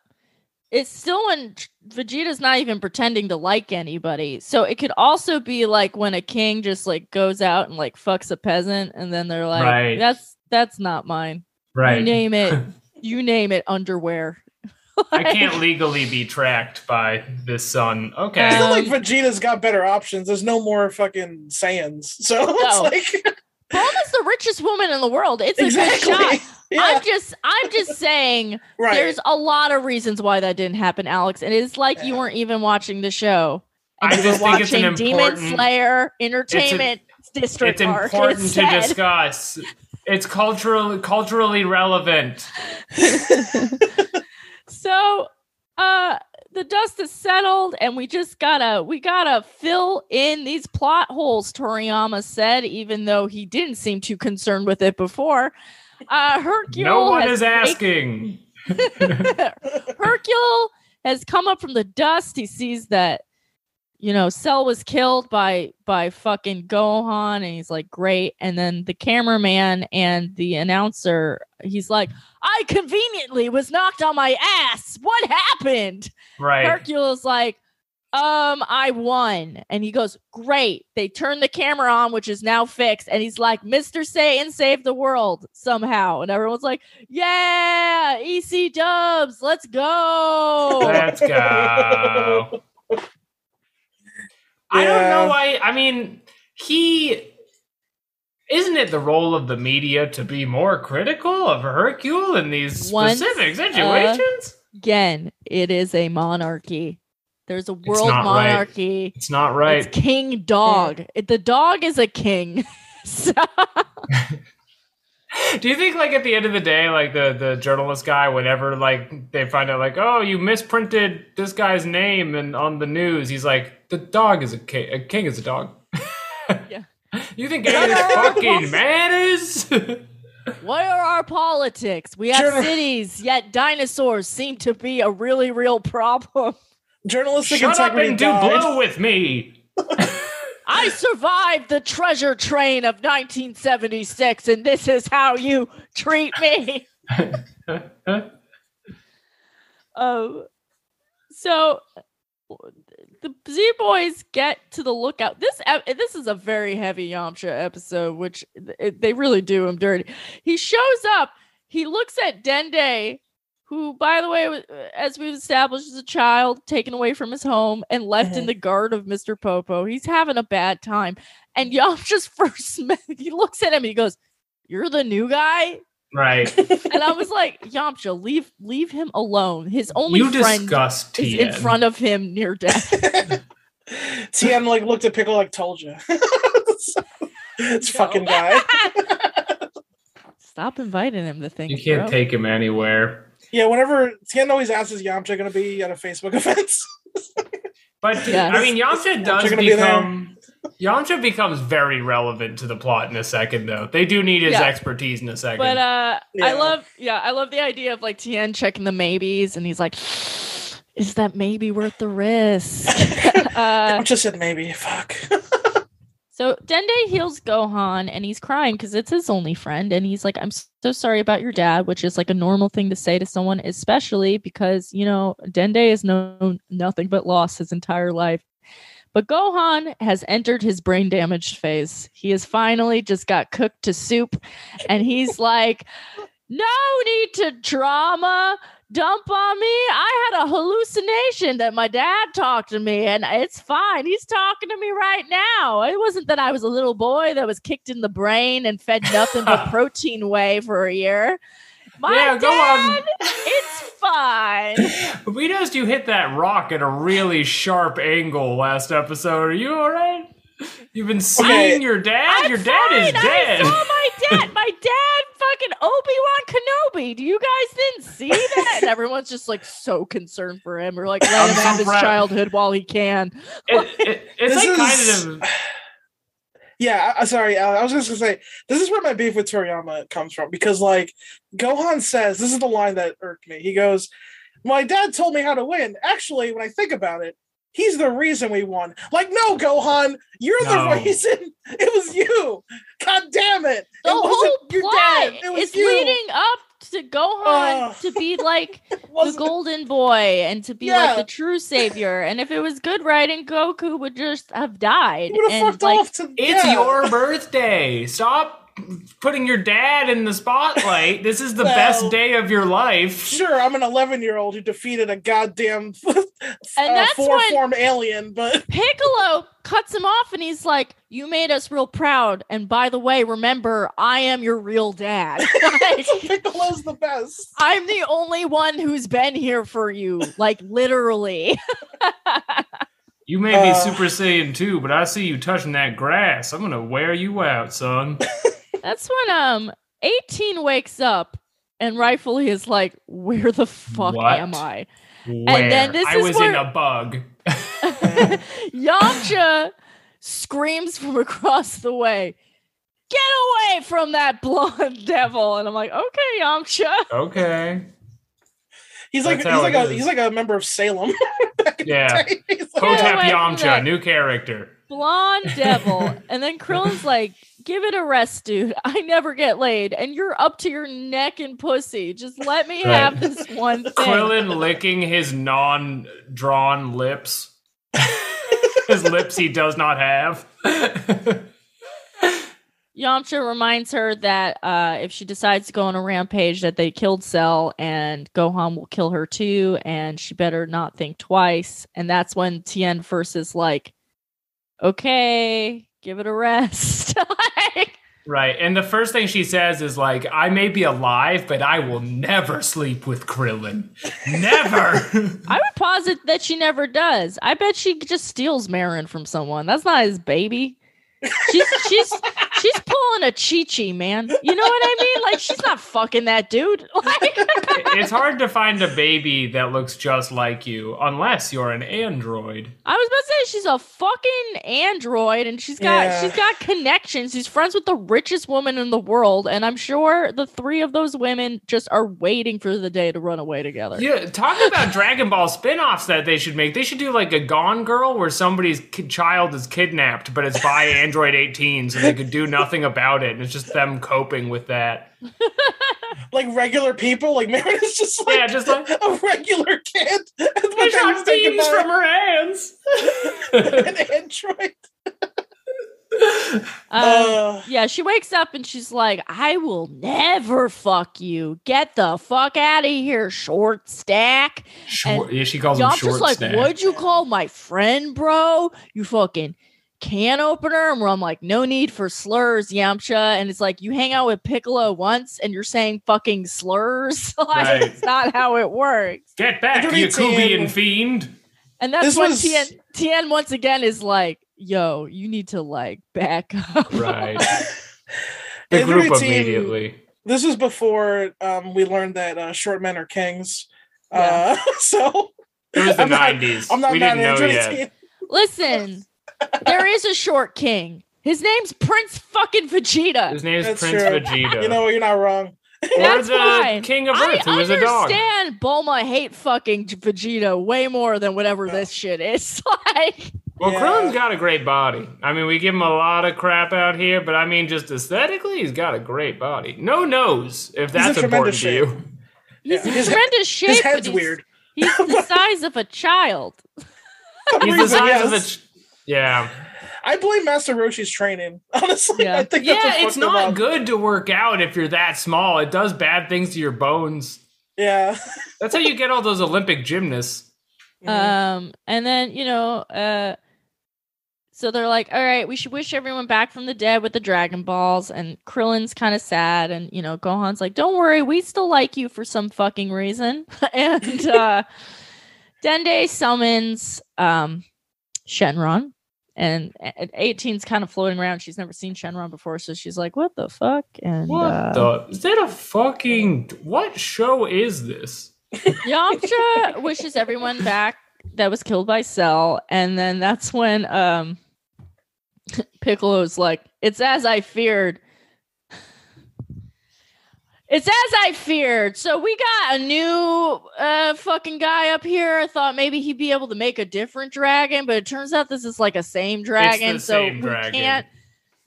Speaker 3: it's still when Vegeta's not even pretending to like anybody. So it could also be like when a king just like goes out and like fucks a peasant, and then they're like,
Speaker 2: Right.
Speaker 3: "That's that's not mine. You
Speaker 2: right.
Speaker 3: name it. (laughs) you name it. Underwear." (laughs)
Speaker 2: I can't legally be tracked by this son. Okay.
Speaker 5: It's not like
Speaker 3: Um,
Speaker 5: Vegeta's got better options. There's no more fucking Saiyans. (laughs) So
Speaker 3: No.
Speaker 5: it's like (laughs)
Speaker 3: Bulma's the richest woman in the world. It's a good shot.
Speaker 5: Yeah,
Speaker 3: I'm just I'm just saying
Speaker 5: right.
Speaker 3: there's a lot of reasons why that didn't happen, Alex. And it's like you weren't even watching the show. And
Speaker 2: I
Speaker 3: you
Speaker 2: just
Speaker 3: were
Speaker 2: think it's an
Speaker 3: watching Demon
Speaker 2: important-
Speaker 3: Slayer Entertainment District
Speaker 2: it's
Speaker 3: Park
Speaker 2: important to
Speaker 3: instead.
Speaker 2: discuss. It's culturally culturally relevant.
Speaker 3: So uh the dust is settled and we just gotta we gotta fill in these plot holes toriyama said even though he didn't seem too concerned with it before uh hercule
Speaker 2: no one is asking. (laughs)
Speaker 3: hercule has come up from the dust he sees that you know cell was killed by by fucking gohan and he's like great and then the cameraman and the announcer he's like i conveniently was knocked on my ass what happened
Speaker 2: Right.
Speaker 3: Hercule's like, um, I won. And he goes, Great. They turn the camera on, which is now fixed. And he's like, Mr. Satan saved the world somehow. And everyone's like, Yeah, EC dubs, let's go.
Speaker 2: Let's go. (laughs) I don't know why. I mean, he. Isn't it the role of the media to be more critical of Hercule in these
Speaker 3: Once,
Speaker 2: specific uh, situations?
Speaker 3: Again, it is a monarchy. There's a world
Speaker 2: not right.
Speaker 3: monarchy.
Speaker 2: it's not right.
Speaker 3: It's King Dog. It- The dog is a king. (laughs) so, (laughs)
Speaker 2: Do you think, like, at the end of the day, like the the journalist guy, whenever like they find out, like, oh, you misprinted this guy's name and on the news, he's like, the dog is a king. A king is a dog.
Speaker 3: Yeah. (laughs)
Speaker 2: You think any of this fucking matters? (laughs)
Speaker 3: what are our politics? We have
Speaker 5: Sure.
Speaker 3: cities, yet dinosaurs seem to be a really real problem.
Speaker 5: Journalistic
Speaker 2: Shut up
Speaker 5: integrity
Speaker 2: and do
Speaker 5: died.
Speaker 2: blow with me. (laughs)
Speaker 3: I survived the treasure train of 1976, and this is how you treat me. Um, (laughs) so the Z Boys get to the lookout. This this is a very heavy Yamcha episode, which th- they really do him dirty. He shows up. He looks at Dende, who, by the way, as we've established, is a child taken away from his home and left in
Speaker 5: Mhm.
Speaker 3: the guard of Mister Popo. He's having a bad time, and (laughs) Yamcha's first (laughs) met, he looks at him and he goes, "You're the new guy."
Speaker 2: right. (laughs)
Speaker 3: and I was like, Yamcha, leave leave him alone. His only
Speaker 2: you
Speaker 3: friend
Speaker 2: discuss
Speaker 3: is in front of him near death.
Speaker 5: Tien like looked at Pickle like told you. it's
Speaker 3: No.
Speaker 5: fucking guy.
Speaker 3: Stop inviting him to things.
Speaker 2: You can't
Speaker 3: bro.
Speaker 2: take him anywhere.
Speaker 5: Yeah, whenever Tien always asks is Yamcha gonna be at a Facebook (laughs) event.
Speaker 2: But
Speaker 3: Yes. (laughs)
Speaker 2: I mean, Yamcha does
Speaker 5: gonna be
Speaker 2: become. Yamcha becomes very relevant to the plot in a second, though. They do need his
Speaker 3: Yeah.
Speaker 2: expertise in a second.
Speaker 3: But uh I love yeah, I love the idea of like Tien checking the maybes and he's like, is that maybe worth the risk? (laughs) uh
Speaker 5: Yamcha said maybe. Fuck.
Speaker 3: So Dende heals Gohan and he's crying because it's his only friend. And he's like, I'm so sorry about your dad, which is like a normal thing to say to someone, especially because, you know, Dende has known nothing but loss his entire life. But Gohan has entered his brain damaged phase. He has finally just got cooked to soup. And he's like, no need to drama dump on me. I had a hallucination that my dad talked to me, and it's fine. He's talking to me right now. It wasn't that I was a little boy that was kicked in the brain and fed nothing but (laughs) protein whey for a year. My
Speaker 2: yeah, go
Speaker 3: dad,
Speaker 2: on.
Speaker 3: it's fine. (laughs)
Speaker 2: We noticed you hit that rock at a really sharp angle last episode. Are you all right? You've been seeing
Speaker 5: Okay.
Speaker 2: your dad.
Speaker 3: I'm
Speaker 2: your dad is dead.
Speaker 3: I saw my dad. My dad, fucking Obi Wan Kenobi. Do you guys didn't see that? And everyone's just like so concerned for him, We're like let
Speaker 2: I'm
Speaker 3: him
Speaker 2: so
Speaker 3: have his childhood while he can.
Speaker 2: It- it- it's
Speaker 5: This
Speaker 2: like
Speaker 5: is-
Speaker 2: kind of. (sighs)
Speaker 5: Yeah, I, I- sorry. uh, I was just gonna say this is where my beef with Toriyama comes from because, like, Gohan says this is the line that irked me. He goes, "My dad told me how to win. Actually, when I think about it, he's the reason we won." Like, no, Gohan, you're
Speaker 2: No.
Speaker 5: the reason. (laughs) It was you. God damn it!
Speaker 3: The
Speaker 5: it wasn't
Speaker 3: whole
Speaker 5: your
Speaker 3: plot
Speaker 5: dad. It was
Speaker 3: is
Speaker 5: you.
Speaker 3: leading up to Gohan
Speaker 5: Ugh.
Speaker 3: to be like (laughs) the golden boy and to be
Speaker 5: Yeah.
Speaker 3: like the true savior. And if it was good writing, Goku would just have died.
Speaker 5: He would have
Speaker 3: and
Speaker 5: fucked
Speaker 3: like
Speaker 5: off to.
Speaker 2: It's your birthday. Stop putting your dad in the spotlight. This is the
Speaker 5: Well-
Speaker 2: best day of your life.
Speaker 5: Sure, I'm an 11 year old who defeated a goddamn (laughs) uh,
Speaker 3: that's
Speaker 5: four form alien, but (laughs)
Speaker 3: Piccolo cuts him off and he's like, You made us real proud. And by the way, remember, I am your real dad. (laughs) Like,
Speaker 5: Piccolo's the best.
Speaker 3: I'm the only one who's been here for you. Like, literally.
Speaker 2: You may be
Speaker 5: Uh.
Speaker 2: Super Saiyan 2, but I see you touching that grass. I'm gonna wear you out, son.
Speaker 3: That's when um 18 wakes up and rightfully is like, Where the fuck
Speaker 2: What?
Speaker 3: am I?
Speaker 2: Where?
Speaker 3: then this
Speaker 2: I
Speaker 3: is
Speaker 2: was in
Speaker 3: where-
Speaker 2: a bug. (laughs)
Speaker 3: Yamcha screams from across the way. Get away from that blonde (laughs) devil. And I'm like, okay, Yamcha.
Speaker 2: okay.
Speaker 5: He's like
Speaker 2: That's
Speaker 5: he's like a
Speaker 2: is.
Speaker 5: he's like a member of Salem. (laughs) back in the
Speaker 2: Yeah.
Speaker 5: day. He's like,
Speaker 2: Hotep
Speaker 3: away
Speaker 2: Yamcha, new character.
Speaker 3: Blonde devil. and then Krillin's like, give it a rest, dude. (laughs) I never get laid. And you're up to your neck in pussy. Just let me
Speaker 2: Right.
Speaker 3: have this one (laughs) thing.
Speaker 2: Krillin licking his non-drawn lips. (laughs) his lips he does not have.
Speaker 3: Yamcha reminds her that uh, if she decides to go on a rampage, that they killed Cell and Gohan will kill her too, and she better not think twice. And that's when Tien first is like, "Okay, give it a rest." Like,
Speaker 2: right. And the first thing she says is like, I may be alive, but I will never sleep with Krillin. Never. (laughs)
Speaker 3: I would posit that she never does. I bet she just steals Marron from someone. That's not his baby. She's (laughs) she's she's pulling a Chi Chi, man. You know what I mean? Like she's not fucking that dude. (laughs) Like,
Speaker 2: it's hard to find a baby that looks just like you unless you're an android.
Speaker 3: I was about to say she's a fucking android and she's got
Speaker 5: Yeah.
Speaker 3: she's got connections. She's friends with the richest woman in the world, and I'm sure the three of those women just are waiting for the day to run away together.
Speaker 2: Yeah, talk about Dragon Ball spin-offs that they should make. They should do like a Gone Girl where somebody's ki- child is kidnapped, but it's by Android 18s and they could do nothing about it. And it's just them coping with that. (laughs)
Speaker 5: like regular people. Like (laughs) Marron is just like,
Speaker 2: Yeah, just like-
Speaker 5: a regular kid. (laughs) And
Speaker 2: They
Speaker 5: when
Speaker 2: shot
Speaker 5: was thinking
Speaker 2: beams
Speaker 5: about
Speaker 2: from her hands.
Speaker 5: an android.
Speaker 3: Um,
Speaker 5: Uh,
Speaker 3: yeah, she wakes up and she's like, I will never fuck you. Get the fuck out of here, short stack.
Speaker 2: Short, yeah, she calls him
Speaker 3: Y'all
Speaker 2: short
Speaker 3: just like,
Speaker 2: stack.
Speaker 3: what'd you call my friend, bro? You fucking can opener. Where I'm like, no need for slurs, Yamcha. And it's like, you hang out with Piccolo once and you're saying fucking slurs. (laughs) like,
Speaker 2: Right.
Speaker 3: it's not how it works.
Speaker 2: Get back,
Speaker 5: Android
Speaker 2: you
Speaker 5: 18.
Speaker 2: Kubian fiend.
Speaker 3: And that's
Speaker 5: This
Speaker 3: when
Speaker 5: was-
Speaker 3: Tien, Tien once again is like, yo, you need to like back (laughs) up.
Speaker 2: Right. (laughs) The
Speaker 5: Android
Speaker 2: group
Speaker 5: 18
Speaker 2: immediately.
Speaker 5: this was before um, we learned that uh, short men are kings.
Speaker 3: Yeah.
Speaker 5: Uh, so
Speaker 2: It was the
Speaker 5: I'm not-
Speaker 2: 90s.
Speaker 5: I'm not
Speaker 2: we
Speaker 5: mad
Speaker 2: didn't
Speaker 5: at
Speaker 2: know yet.
Speaker 5: 18.
Speaker 3: Listen, there is a short king. His name's Prince fucking Vegeta.
Speaker 2: His name is
Speaker 5: That's
Speaker 2: Prince
Speaker 5: true.
Speaker 2: Vegeta.
Speaker 5: You know, you're not wrong.
Speaker 2: or
Speaker 3: That's
Speaker 2: the
Speaker 3: fine.
Speaker 2: King of
Speaker 3: I
Speaker 2: Earth, who is a dog.
Speaker 3: I understand Bulma hate fucking Vegeta way more than whatever this shit is. (laughs) like,
Speaker 2: Well,
Speaker 5: Yeah.
Speaker 2: Krillin's got a great body. I mean, we give him a lot of crap out here, but I mean, just aesthetically, he's got a great body. No nose, if that's
Speaker 5: in
Speaker 2: important
Speaker 5: tremendous
Speaker 2: to you. (laughs)
Speaker 3: he's
Speaker 5: Yeah.
Speaker 3: in
Speaker 5: His-
Speaker 3: tremendous shape.
Speaker 5: His head's
Speaker 3: he's,
Speaker 5: weird.
Speaker 3: He's the size of a child. (laughs)
Speaker 2: He's the
Speaker 5: reason,
Speaker 2: size of a.
Speaker 5: yes.
Speaker 2: Ch- yeah.
Speaker 5: I blame Master Roshi's training. (laughs) Honestly,
Speaker 3: Yeah.
Speaker 5: I think that's
Speaker 2: Yeah, it's not
Speaker 5: up.
Speaker 2: good to work out if you're that small. It does bad things to your bones.
Speaker 5: Yeah.
Speaker 2: That's how you get all those Olympic gymnasts. (laughs)
Speaker 5: Mhm.
Speaker 3: Um, and then you know, uh, so they're like, "All right, we should wish everyone back from the dead with the Dragon Balls." And Krillin's kind of sad, and you know, Gohan's like, "Don't worry, we still like you for some fucking reason." (laughs) and uh, Dende summons um Shenron, and at 18's kind of floating around. She's never seen Shenron before, so she's like, "What the fuck?" And
Speaker 2: What
Speaker 3: uh,
Speaker 2: the? Is that a fucking. What show is this? (laughs)
Speaker 3: Yamcha wishes everyone back that was killed by Cell, and then that's when um (laughs) Piccolo's like, "It's as I feared." It's as I feared. So we got a new uh fucking guy up here. I thought maybe he'd be able to make a different dragon, but it turns out this is like a same dragon. so
Speaker 2: same
Speaker 3: we
Speaker 2: dragon.
Speaker 3: can't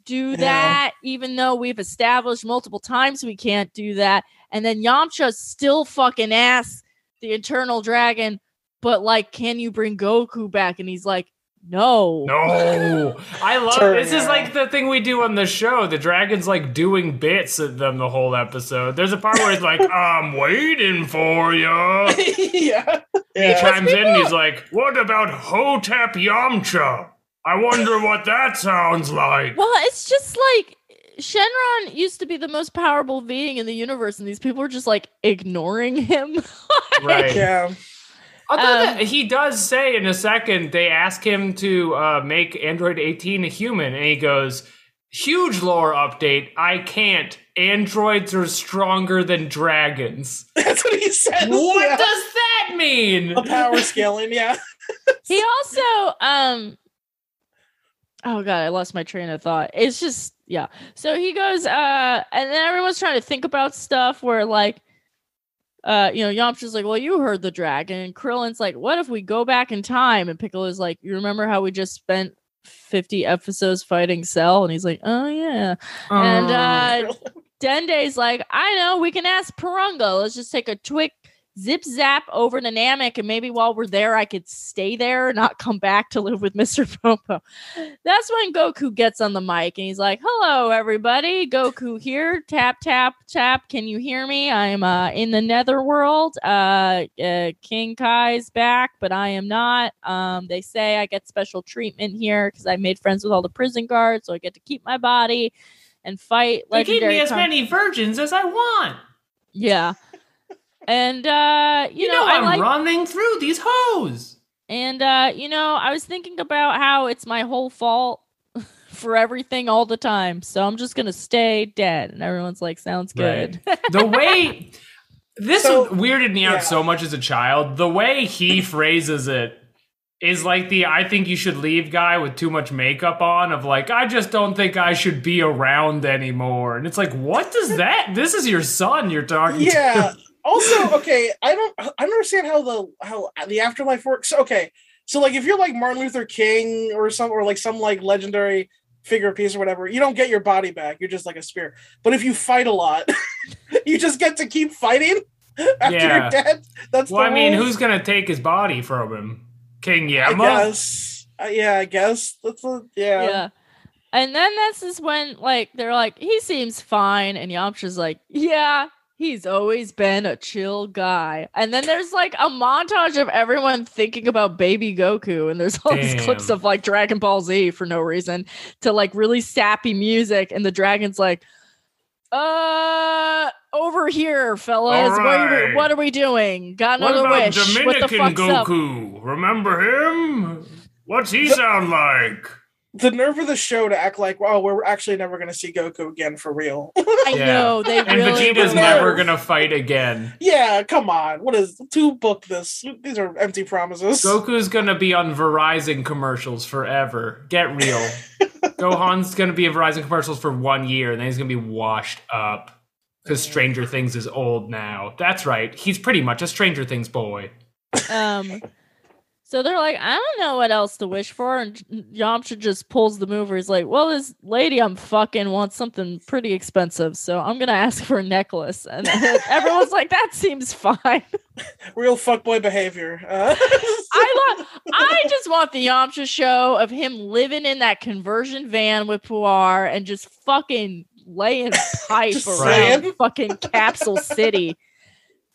Speaker 3: do
Speaker 5: Yeah.
Speaker 3: that, even though we've established multiple times we can't do that. And then Yamcha still fucking asks the Eternal Dragon, but like, can you bring Goku back? And he's like, No.
Speaker 2: No, I love
Speaker 5: Turn,
Speaker 2: this. Is like the thing we do on the show. The dragon's like doing bits at them the whole episode. There's a part where he's like, (laughs) "I'm waiting for you." (laughs)
Speaker 5: yeah.
Speaker 2: He chimes in and he's like, "What about Hotep Yamcha? I wonder what that sounds like."
Speaker 3: Well, it's just like Shenron used to be the most powerful being in the universe, and these people are just like ignoring him. (laughs)
Speaker 2: Right.
Speaker 5: Yeah.
Speaker 2: Although
Speaker 3: Um,
Speaker 2: that- he does say in a second, they ask him to uh, make Android 18 a human, and he goes, "Huge lore update. I can't. Androids are stronger than dragons." (laughs)
Speaker 5: That's what he says.
Speaker 2: What
Speaker 5: yeah.
Speaker 2: does that mean?
Speaker 5: the power scaling? Yeah. (laughs)
Speaker 3: he also um oh god i lost my train of thought it's just yeah so he goes uh and then everyone's trying to think about stuff where like uh you know yamcha's like well you heard the dragon. And krillin's like what if we go back in time? And piccolo's like you remember how we just spent 50 episodes fighting cell? And he's like oh yeah. And uh Dende's like, I know, we can ask Porunga. Let's just take a quick zip zap over to Namek, and maybe while we're there, I could stay there, not come back to live with (laughs) Mr. Popo. That's when Goku gets on the mic and he's like, Hello, everybody. Goku here. Tap, tap, tap. Can you hear me? I'm uh, in the netherworld. Uh, uh, King Kai's back, but I am not. Um, they say I get special treatment here because I made friends with all the prison guards, so I get to keep my body and fight
Speaker 2: They give
Speaker 3: legendary
Speaker 2: me as
Speaker 3: con-
Speaker 2: many virgins as I want.
Speaker 3: yeah. And uh you,
Speaker 2: You,
Speaker 3: know,
Speaker 2: know,
Speaker 3: I
Speaker 2: I'm
Speaker 3: like
Speaker 2: running through these hoes.
Speaker 3: and uh you know, I was thinking about how it's my whole fault (laughs) for everything all the time. So I'm just going to stay dead. And everyone's like sounds good.
Speaker 2: the way (laughs) this
Speaker 5: So-
Speaker 2: weirded me out
Speaker 5: yeah.
Speaker 2: so much as a child. The way he (laughs) phrases it is like the I think you should leave guy with too much makeup on of like I just don't think I should be around anymore. And it's like what does that this is your son you're talking
Speaker 5: yeah.
Speaker 2: to.
Speaker 5: Also, okay, I don't I don't understand how the how the afterlife works. Okay. So like if you're like Martin Luther King or some or like some like legendary figure piece or whatever, you don't get your body back. You're just like a spear. But if you fight a lot, (laughs) you just get to keep fighting after
Speaker 2: Yeah.
Speaker 5: you're dead. That's
Speaker 2: Well,
Speaker 5: the
Speaker 2: I mean, who's gonna take his body from him? King
Speaker 5: I
Speaker 2: Yama?
Speaker 5: guess. Uh, yeah, I guess. That's a, yeah.
Speaker 3: yeah. And then this is when like they're like he seems fine and Yamcha's like, "Yeah, he's always been a chill guy." And then there's like a montage of everyone thinking about baby Goku and there's all these clips of like Dragon Ball Z for no reason to like really sappy music and the dragon's like uh over here fellas what, are we, what are we doing got
Speaker 2: What
Speaker 3: another
Speaker 2: about
Speaker 3: wish what the
Speaker 2: Dominican
Speaker 3: fuck's up
Speaker 2: Goku? Remember him? What's he sound like?
Speaker 5: The nerve of the show to act like, oh, we're actually never going to see Goku again for real. (laughs)
Speaker 3: i
Speaker 2: Yeah.
Speaker 3: know they
Speaker 2: And
Speaker 3: really
Speaker 2: Vegeta's
Speaker 3: really-
Speaker 2: never gonna fight again.
Speaker 5: yeah, come on. What is to book this? These are empty promises.
Speaker 2: Goku's gonna be on Verizon commercials forever. Get real. (laughs) Gohan's gonna be in Verizon commercials for one year, and then he's gonna be washed up. Because Stranger Things is old now. That's right. He's pretty much a Stranger Things boy.
Speaker 3: Um, so they're like, I don't know what else to wish for, and Yamcha just pulls the mover. He's like, Well, this lady I'm fucking wants something pretty expensive, so I'm gonna ask for a necklace. And (laughs) everyone's like, That seems fine. (laughs)
Speaker 5: Real fuckboy behavior. Uh, (laughs)
Speaker 3: I love. I just want the Yamcha show of him living in that conversion van with Puar and just fucking laying pipe around
Speaker 5: saying.
Speaker 3: fucking Capsule City,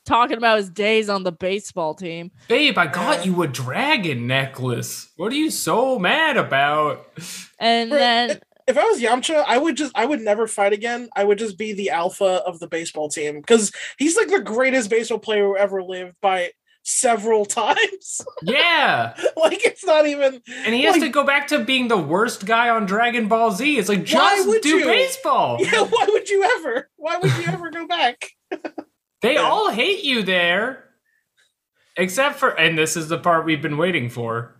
Speaker 3: talking about his days on the baseball team.
Speaker 2: Babe, I got you a dragon necklace. What are you so mad about?
Speaker 3: And
Speaker 5: Bro,
Speaker 3: then
Speaker 5: if I was Yamcha, I would just I would never fight again. I would just be the alpha of the baseball team because he's like the greatest baseball player who ever lived by several (laughs) times.
Speaker 2: Yeah. (laughs)
Speaker 5: like it's not even
Speaker 2: And he has
Speaker 5: Like-
Speaker 2: to go back to being the worst guy on Dragon Ball Z. It's like,
Speaker 5: Why
Speaker 2: just
Speaker 5: would
Speaker 2: do
Speaker 5: you?
Speaker 2: baseball. (laughs)
Speaker 5: Yeah, why would you ever? Why would you ever go back?
Speaker 2: They
Speaker 5: Yeah.
Speaker 2: all hate you there. Except for, and this is the part we've been waiting for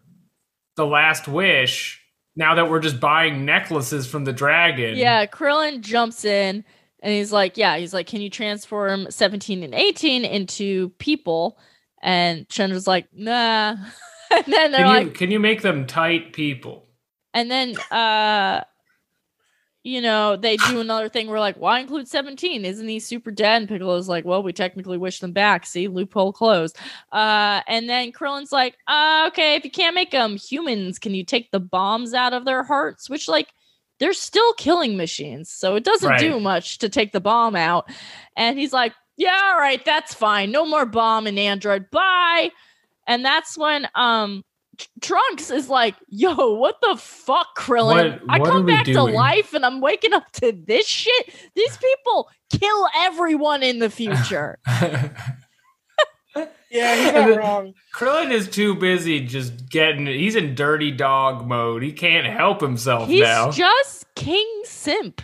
Speaker 2: the last wish. Now that we're just buying necklaces from the dragon.
Speaker 3: Yeah, Krillin jumps in and he's like, Yeah, he's like, Can you transform 17 and 18 into people? And Shenron's like, Nah. (laughs) and then they're
Speaker 2: Can
Speaker 3: like,
Speaker 2: can you make them tight people?
Speaker 3: and then uh you know, they do another thing where like, why include 17? Isn't he super dead? And Piccolo's like, well, we technically wish them back. See, loophole closed. Uh, and then Krillin's like, uh, okay, if you can't make them humans, can you take the bombs out of their hearts? Which like they're still killing machines, so it doesn't
Speaker 2: Right.
Speaker 3: do much to take the bomb out. And he's like, yeah, all right, that's fine. No more bomb in Android. Bye. And that's when um Trunks is like, yo, what the fuck, Krillin?
Speaker 2: What-
Speaker 3: I
Speaker 2: what are
Speaker 3: come
Speaker 2: we
Speaker 3: back to life and I'm waking up to this shit. These people kill everyone in the (laughs) future. (laughs)
Speaker 5: Yeah, he's not wrong.
Speaker 2: Krillin is too busy just getting. He's in dirty dog mode. He can't help himself
Speaker 3: He's
Speaker 2: now.
Speaker 3: just King Simp.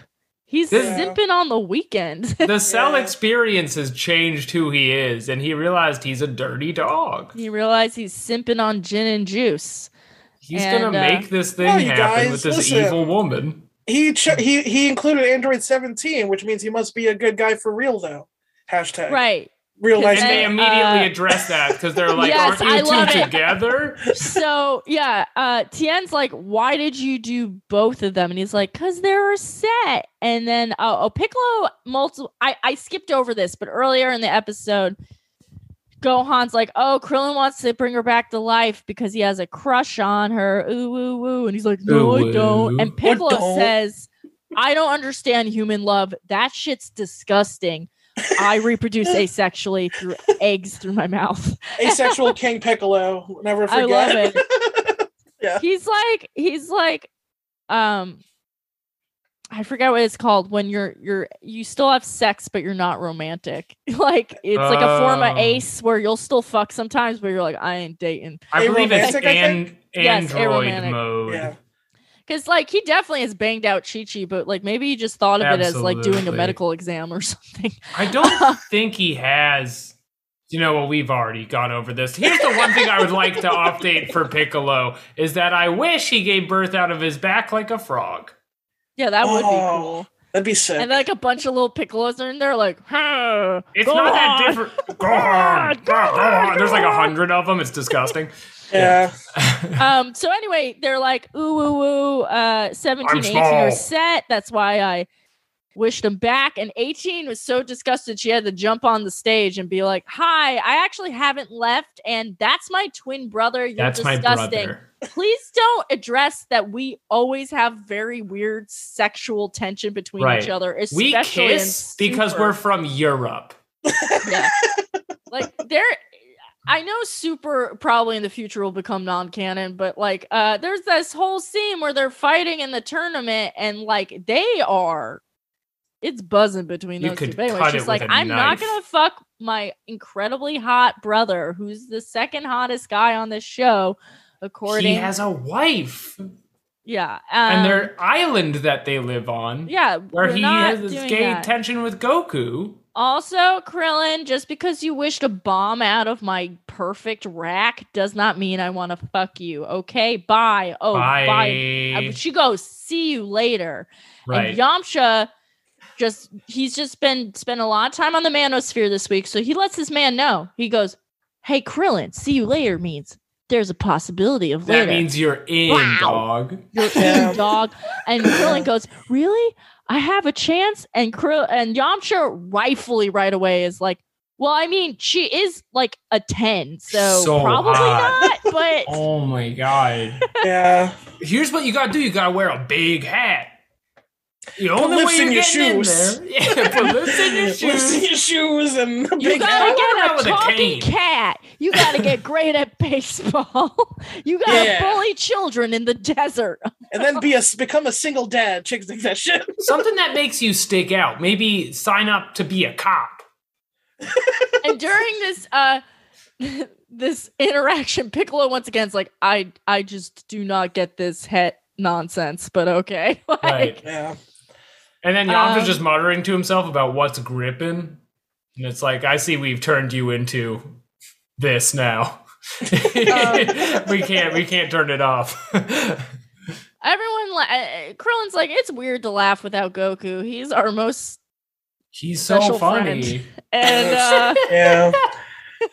Speaker 3: He's
Speaker 2: This-
Speaker 3: simping on the weekend. (laughs)
Speaker 2: the cell
Speaker 5: Yeah.
Speaker 2: experience has changed who he is, and he realized he's a dirty dog.
Speaker 3: he realized he's simping on gin and juice.
Speaker 2: He's
Speaker 3: And,
Speaker 2: gonna
Speaker 3: uh,
Speaker 2: make this thing
Speaker 5: Well, you
Speaker 2: happen
Speaker 5: guys,
Speaker 2: with this
Speaker 5: listen.
Speaker 2: evil woman.
Speaker 5: He ch- he he included Android 17, which means he must be a good guy for real, though. Hashtag
Speaker 3: Right.
Speaker 5: Real nice
Speaker 2: And they
Speaker 5: guy.
Speaker 2: Immediately
Speaker 3: uh,
Speaker 2: address that because they're like,
Speaker 3: Yes,
Speaker 2: "Aren't
Speaker 3: I
Speaker 2: you
Speaker 3: love
Speaker 2: two
Speaker 3: it.
Speaker 2: together?"
Speaker 3: so yeah, uh Tien's like, why did you do both of them? And he's like, cause they're a set. And then uh, oh Piccolo multiple I, I skipped over this, but earlier in the episode, Gohan's like, oh, Krillin wants to bring her back to life because he has a crush on her. Ooh, ooh, ooh. And he's like, no,
Speaker 2: Ooh,
Speaker 3: I don't. And Piccolo
Speaker 5: don't?
Speaker 3: says, I don't understand human love. That shit's disgusting. I reproduce asexually through eggs through my mouth.
Speaker 5: Asexual (laughs) King Piccolo. Never forget.
Speaker 3: I
Speaker 5: forget.
Speaker 3: love it. (laughs)
Speaker 5: Yeah.
Speaker 3: He's like he's like um I forget what it's called when you're you're you still have sex but you're not romantic. (laughs) like it's like a form of
Speaker 2: Oh.
Speaker 3: ace where you'll still fuck sometimes but you're like I ain't dating.
Speaker 2: I believe it's
Speaker 5: Aromantic, I
Speaker 2: an- Android
Speaker 3: aromantic.
Speaker 2: mode.
Speaker 5: yeah.
Speaker 3: Cuz like he definitely has banged out Chi Chi but like maybe he just thought of it as like doing a medical exam or (laughs) something.
Speaker 2: I don't (laughs) think he has. You know what? We've already gone over this. Here's the one thing I would like to update for Piccolo is that I wish he gave birth out of his back like a frog.
Speaker 3: Yeah, that would be
Speaker 5: Oh,
Speaker 3: cool.
Speaker 5: That'd be sick.
Speaker 3: And like a bunch of little piccolos are in there like, huh,
Speaker 2: It's
Speaker 3: go
Speaker 2: not that
Speaker 3: on."
Speaker 2: different. Go on, go on. There's like a hundred of them. It's disgusting.
Speaker 5: Yeah. (laughs)
Speaker 3: um so anyway they're like ooh ooh ooh uh 17
Speaker 2: I'm
Speaker 3: 18 are set that's why i wished them back and 18 was so disgusted she had to jump on the stage and be like hi i actually haven't left and that's my twin brother you're
Speaker 2: That's my
Speaker 3: disgusting
Speaker 2: brother. (laughs)
Speaker 3: please don't address that we always have very weird sexual tension between
Speaker 2: Right.
Speaker 3: each other
Speaker 2: We
Speaker 3: especially in
Speaker 2: kiss because we're from Europe. (laughs)
Speaker 3: yeah. like there I know Super probably in the future will become non-canon, but like uh there's this whole scene where they're fighting in the tournament and like they are it's buzzing between
Speaker 2: You
Speaker 3: those two. But anyway,
Speaker 2: cut
Speaker 3: she's
Speaker 2: it
Speaker 3: like,
Speaker 2: with a
Speaker 3: I'm not gonna fuck my incredibly hot brother, who's the second hottest guy on this show, according
Speaker 2: He has a wife
Speaker 3: yeah. Um,
Speaker 2: and their island that they live on,
Speaker 3: yeah,
Speaker 2: where he has this gay
Speaker 3: that.
Speaker 2: tension with Goku.
Speaker 3: Also, Krillin, just because you wished a bomb out of my perfect rack does not mean I want to fuck you. Okay, bye. Oh, bye.
Speaker 2: Bye.
Speaker 3: She goes, see you later.
Speaker 2: Right.
Speaker 3: And Yamcha just he's just been spent a lot of time on the manosphere this week. So he lets this man know. He goes, Hey Krillin, see you later means there's a possibility of later.
Speaker 2: that means you're in,
Speaker 3: Wow.
Speaker 2: dog.
Speaker 3: You're in, dog. And Krillin goes, Really? I have a chance? And Krill and Yamcha rightfully right away is like, Well, I mean, she is like a 10, so,
Speaker 2: So
Speaker 3: probably
Speaker 2: hot.
Speaker 3: not, but (laughs)
Speaker 2: Oh my god.
Speaker 5: Yeah.
Speaker 2: Here's what you gotta do. You gotta wear a big hat. The only
Speaker 5: lips
Speaker 2: way you're (laughs)
Speaker 5: in your shoes.
Speaker 2: in yeah, put lips in your
Speaker 5: Lips in
Speaker 2: shoes.
Speaker 5: your shoes and a
Speaker 3: you gotta
Speaker 5: hat.
Speaker 2: walk around
Speaker 3: get
Speaker 2: with
Speaker 3: a
Speaker 2: a
Speaker 3: talking
Speaker 2: cane.
Speaker 3: cat. You gotta get great at baseball. (laughs) you gotta
Speaker 5: Yeah.
Speaker 3: bully children in the desert.
Speaker 5: and then be a (laughs) become a single dad. Chicks think that shit.
Speaker 2: Something that makes you stick out. Maybe sign up to be a cop.
Speaker 3: and during this uh this interaction piccolo once again is like i i just do not get this het nonsense but okay like
Speaker 2: Right.
Speaker 5: Yeah.
Speaker 2: And then Yamcha's
Speaker 3: Um,
Speaker 2: just muttering to himself about what's gripping. And it's like, I see we've turned you into this now. (laughs) (laughs) we can't we can't turn it off. (laughs)
Speaker 3: everyone la- uh, krillin's like it's weird to laugh without goku he's our most
Speaker 2: He's so funny.
Speaker 3: friend. and uh
Speaker 5: Yeah.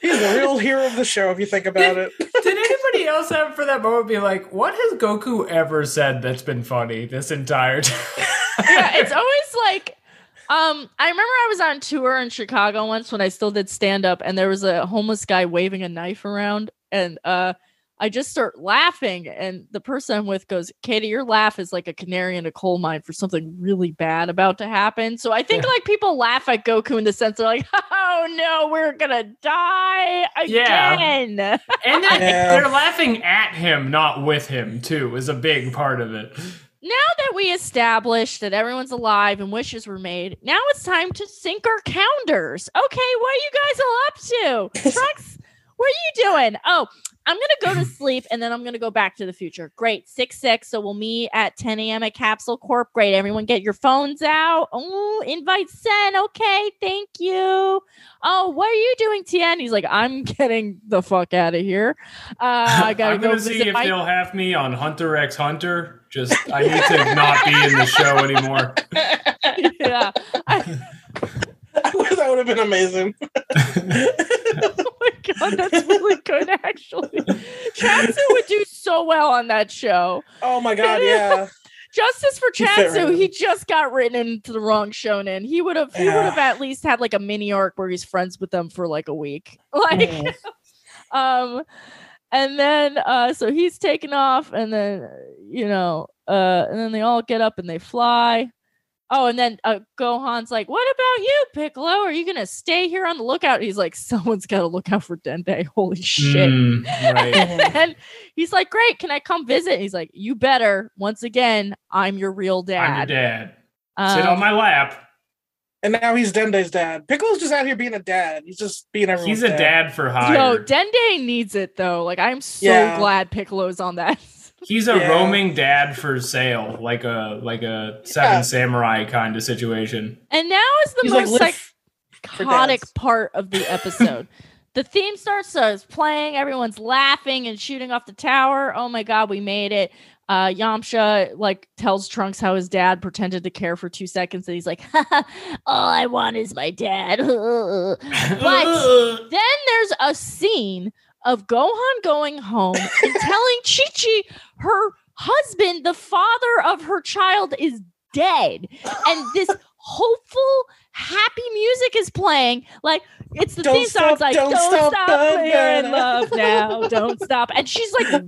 Speaker 5: He's the real hero of the show if you think about it.
Speaker 2: Did anybody else have for that moment be like, what has Goku ever said that's been funny this entire time?
Speaker 3: Yeah, it's always like um I remember I was on tour in Chicago once when I still did stand up and there was a homeless guy waving a knife around and uh I just start laughing and the person I'm with goes, "Katie, your laugh is like a canary in a coal mine for something really bad about to happen." So I think
Speaker 2: Yeah.
Speaker 3: like people laugh at Goku in the sense they're like, (laughs) "Oh no, we're going to die
Speaker 2: Yeah.
Speaker 3: again."
Speaker 2: And (laughs) then
Speaker 5: Yeah.
Speaker 2: they're laughing at him, not with him, too, is a big part of it.
Speaker 3: Now that we established that everyone's alive and wishes were made, now it's time to sync our calendars. Okay, what are you guys all up to? (laughs) Trunks, what are you doing? Oh, I'm gonna go to sleep and then I'm gonna go back to the future. Great, six six. So we'll meet at 10 a.m. at Capsule Corp. Great, everyone, get your phones out. Oh, invite sent. Okay, thank you. Oh, what are you doing, Tien? He's like, I'm (laughs) getting the fuck out of here. Uh, I (laughs) gotta
Speaker 2: I'm
Speaker 3: go
Speaker 2: gonna see if
Speaker 3: my
Speaker 2: they'll have me on Hunter x Hunter. Just I need to not be in the show anymore. (laughs)
Speaker 3: yeah. I- (laughs)
Speaker 5: that would have been amazing. (laughs)
Speaker 3: Oh my god, that's really good actually. Chiaotzu would do so well on that show.
Speaker 5: Oh my god, yeah.
Speaker 3: Justice for
Speaker 5: He fit Chiaotzu,
Speaker 3: he just got written into the wrong shonen. He would have he would have at least had like a mini arc where he's friends with them for like a week. Like
Speaker 5: Mhm.
Speaker 3: um and then uh so he's taken off and then you know uh and then they all get up and they fly. Oh and then uh gohan's like what about you piccolo? Are you gonna stay here on the lookout? He's like (laughs) someone's gotta look out for dende. Holy shit.
Speaker 2: Mm, (laughs) right.
Speaker 3: and he's like great can i come visit? He's like you better. Once again i'm your real dad
Speaker 2: I'm your dad. Sit on
Speaker 3: Um,
Speaker 2: my lap.
Speaker 5: And now he's Dende's dad. Piccolo's just out here being a dad. He's just being everyone's
Speaker 2: He's a dad for hire.
Speaker 3: yo dende needs it though like i'm so
Speaker 5: Yeah.
Speaker 3: glad piccolo's on that (laughs)
Speaker 2: He's a
Speaker 5: Yeah.
Speaker 2: roaming dad for sale, like a like a seven
Speaker 5: Yeah.
Speaker 2: samurai kind of situation.
Speaker 3: and now is the
Speaker 5: He's
Speaker 3: most
Speaker 5: live
Speaker 3: like psychotic part of the (laughs) episode. the theme starts, uh, starts playing. Everyone's laughing and shooting off the tower. Oh my god, we made it! Uh, Yamcha like tells Trunks how his dad pretended to care for two seconds, and he's like, (laughs) "All I want is my dad." (laughs) but (laughs) then there's a scene of Gohan going home and telling Chi Chi her husband, the father of her child, is dead. And this hopeful, happy music is playing. Like it's the
Speaker 5: Don't
Speaker 3: theme song. It's like,
Speaker 5: don't
Speaker 3: don't,
Speaker 5: stop,
Speaker 3: stop, we're in love now. Don't stop. And she's like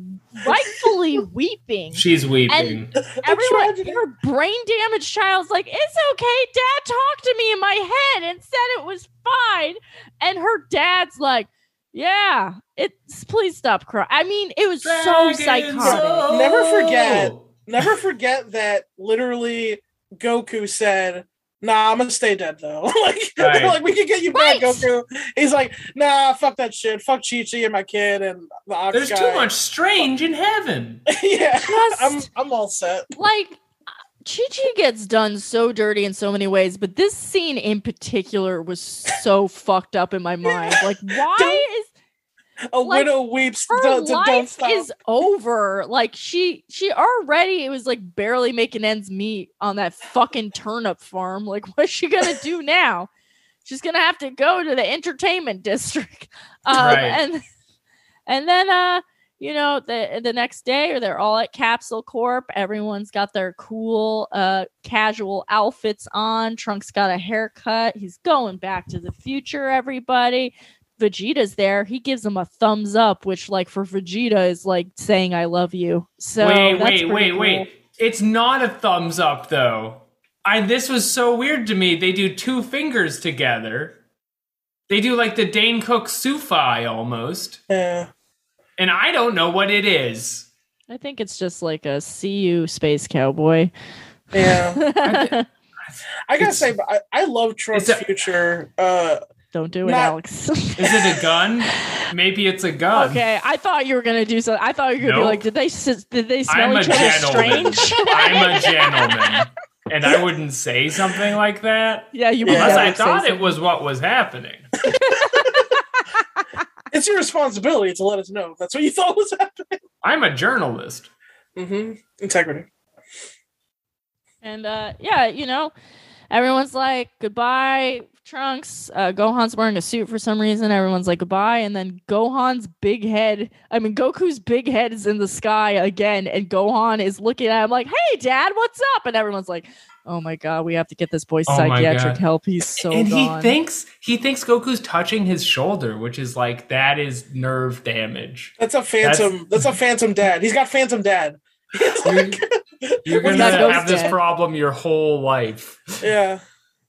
Speaker 3: rightfully (laughs) weeping.
Speaker 2: She's weeping.
Speaker 3: Everyone,
Speaker 5: tragedy.
Speaker 3: her brain damaged child's like, it's okay. Dad talked to me in my head and said it was fine. And her dad's like, yeah, it's please stop crying. I mean, it was so psychotic.
Speaker 2: Soul.
Speaker 5: Never forget. (laughs) Never forget that literally Goku said, Nah, I'm gonna stay dead though. (laughs) like,
Speaker 2: Right.
Speaker 5: like we can get you back, Goku. He's like, nah, fuck that shit. Fuck Chi Chi and my kid and the Ox
Speaker 2: There's
Speaker 5: guy.
Speaker 2: too much strange in heaven. (laughs)
Speaker 5: yeah.
Speaker 3: Just-
Speaker 5: I'm I'm all set.
Speaker 3: like Chi Chi gets done so dirty in so many ways, but this scene in particular was so (laughs) fucked up in my mind. Like, why
Speaker 5: Don't-
Speaker 3: is
Speaker 5: A
Speaker 3: Like,
Speaker 5: widow weeps
Speaker 3: her
Speaker 5: don't, don't
Speaker 3: life
Speaker 5: stop.
Speaker 3: is over? Like, she she already it was like barely making ends meet on that fucking turnip farm. Like, (laughs) what's she gonna do now? She's gonna have to go to the entertainment district. (laughs) Um,
Speaker 2: Right.
Speaker 3: and and then uh you know the the next day or they're all at capsule corp everyone's got their cool uh casual outfits on trunks got a haircut he's going back to the future everybody vegeta's there he gives him a thumbs up which like for vegeta is like saying i love you so
Speaker 2: wait, wait, wait,
Speaker 3: cool.
Speaker 2: wait. It's not a thumbs up though. I this was so weird to me. They do two fingers together. They do like the Dane Cook Sufi almost.
Speaker 5: yeah.
Speaker 2: And I don't know what it is.
Speaker 3: i think it's just like a see you space cowboy
Speaker 5: Yeah. (laughs) I gotta
Speaker 2: It's-
Speaker 5: say, but I, I love Trunks'
Speaker 2: it's a-
Speaker 5: future. Uh,
Speaker 3: don't do it
Speaker 5: Not-
Speaker 3: alex (laughs)
Speaker 2: Is it a gun? Maybe it's a gun.
Speaker 3: Okay, I thought you were gonna do something. I thought you were gonna be like, did they did they smell
Speaker 2: I'm
Speaker 3: each other strange? (laughs)
Speaker 2: I'm a gentleman. And I wouldn't say something like that
Speaker 3: yeah, you
Speaker 5: Yeah.
Speaker 3: would
Speaker 2: unless I
Speaker 3: say
Speaker 2: thought it was what was happening. (laughs)
Speaker 5: it's your responsibility to let us know if that's what you thought was happening.
Speaker 2: I'm a journalist.
Speaker 5: Mm-hmm. Integrity.
Speaker 3: And uh, yeah, you know, everyone's like goodbye Trunks. Uh, Gohan's wearing a suit for some reason. Everyone's like goodbye, and then Gohan's big head. I mean, Goku's big head is in the sky again, and Gohan is looking at him like, "Hey, Dad, what's up?" And everyone's like, "Oh my god, we have to get this boy
Speaker 2: Oh
Speaker 3: psychiatric help. He's so
Speaker 2: and
Speaker 3: gone."
Speaker 2: he thinks he thinks Goku's touching his shoulder, which is like that is nerve damage.
Speaker 5: That's a phantom. That's, a phantom dad. He's got phantom dad. (laughs) He's
Speaker 2: You're-
Speaker 5: like,
Speaker 2: You're gonna
Speaker 3: is that
Speaker 2: have this
Speaker 3: ghost
Speaker 2: problem your whole life.
Speaker 5: yeah.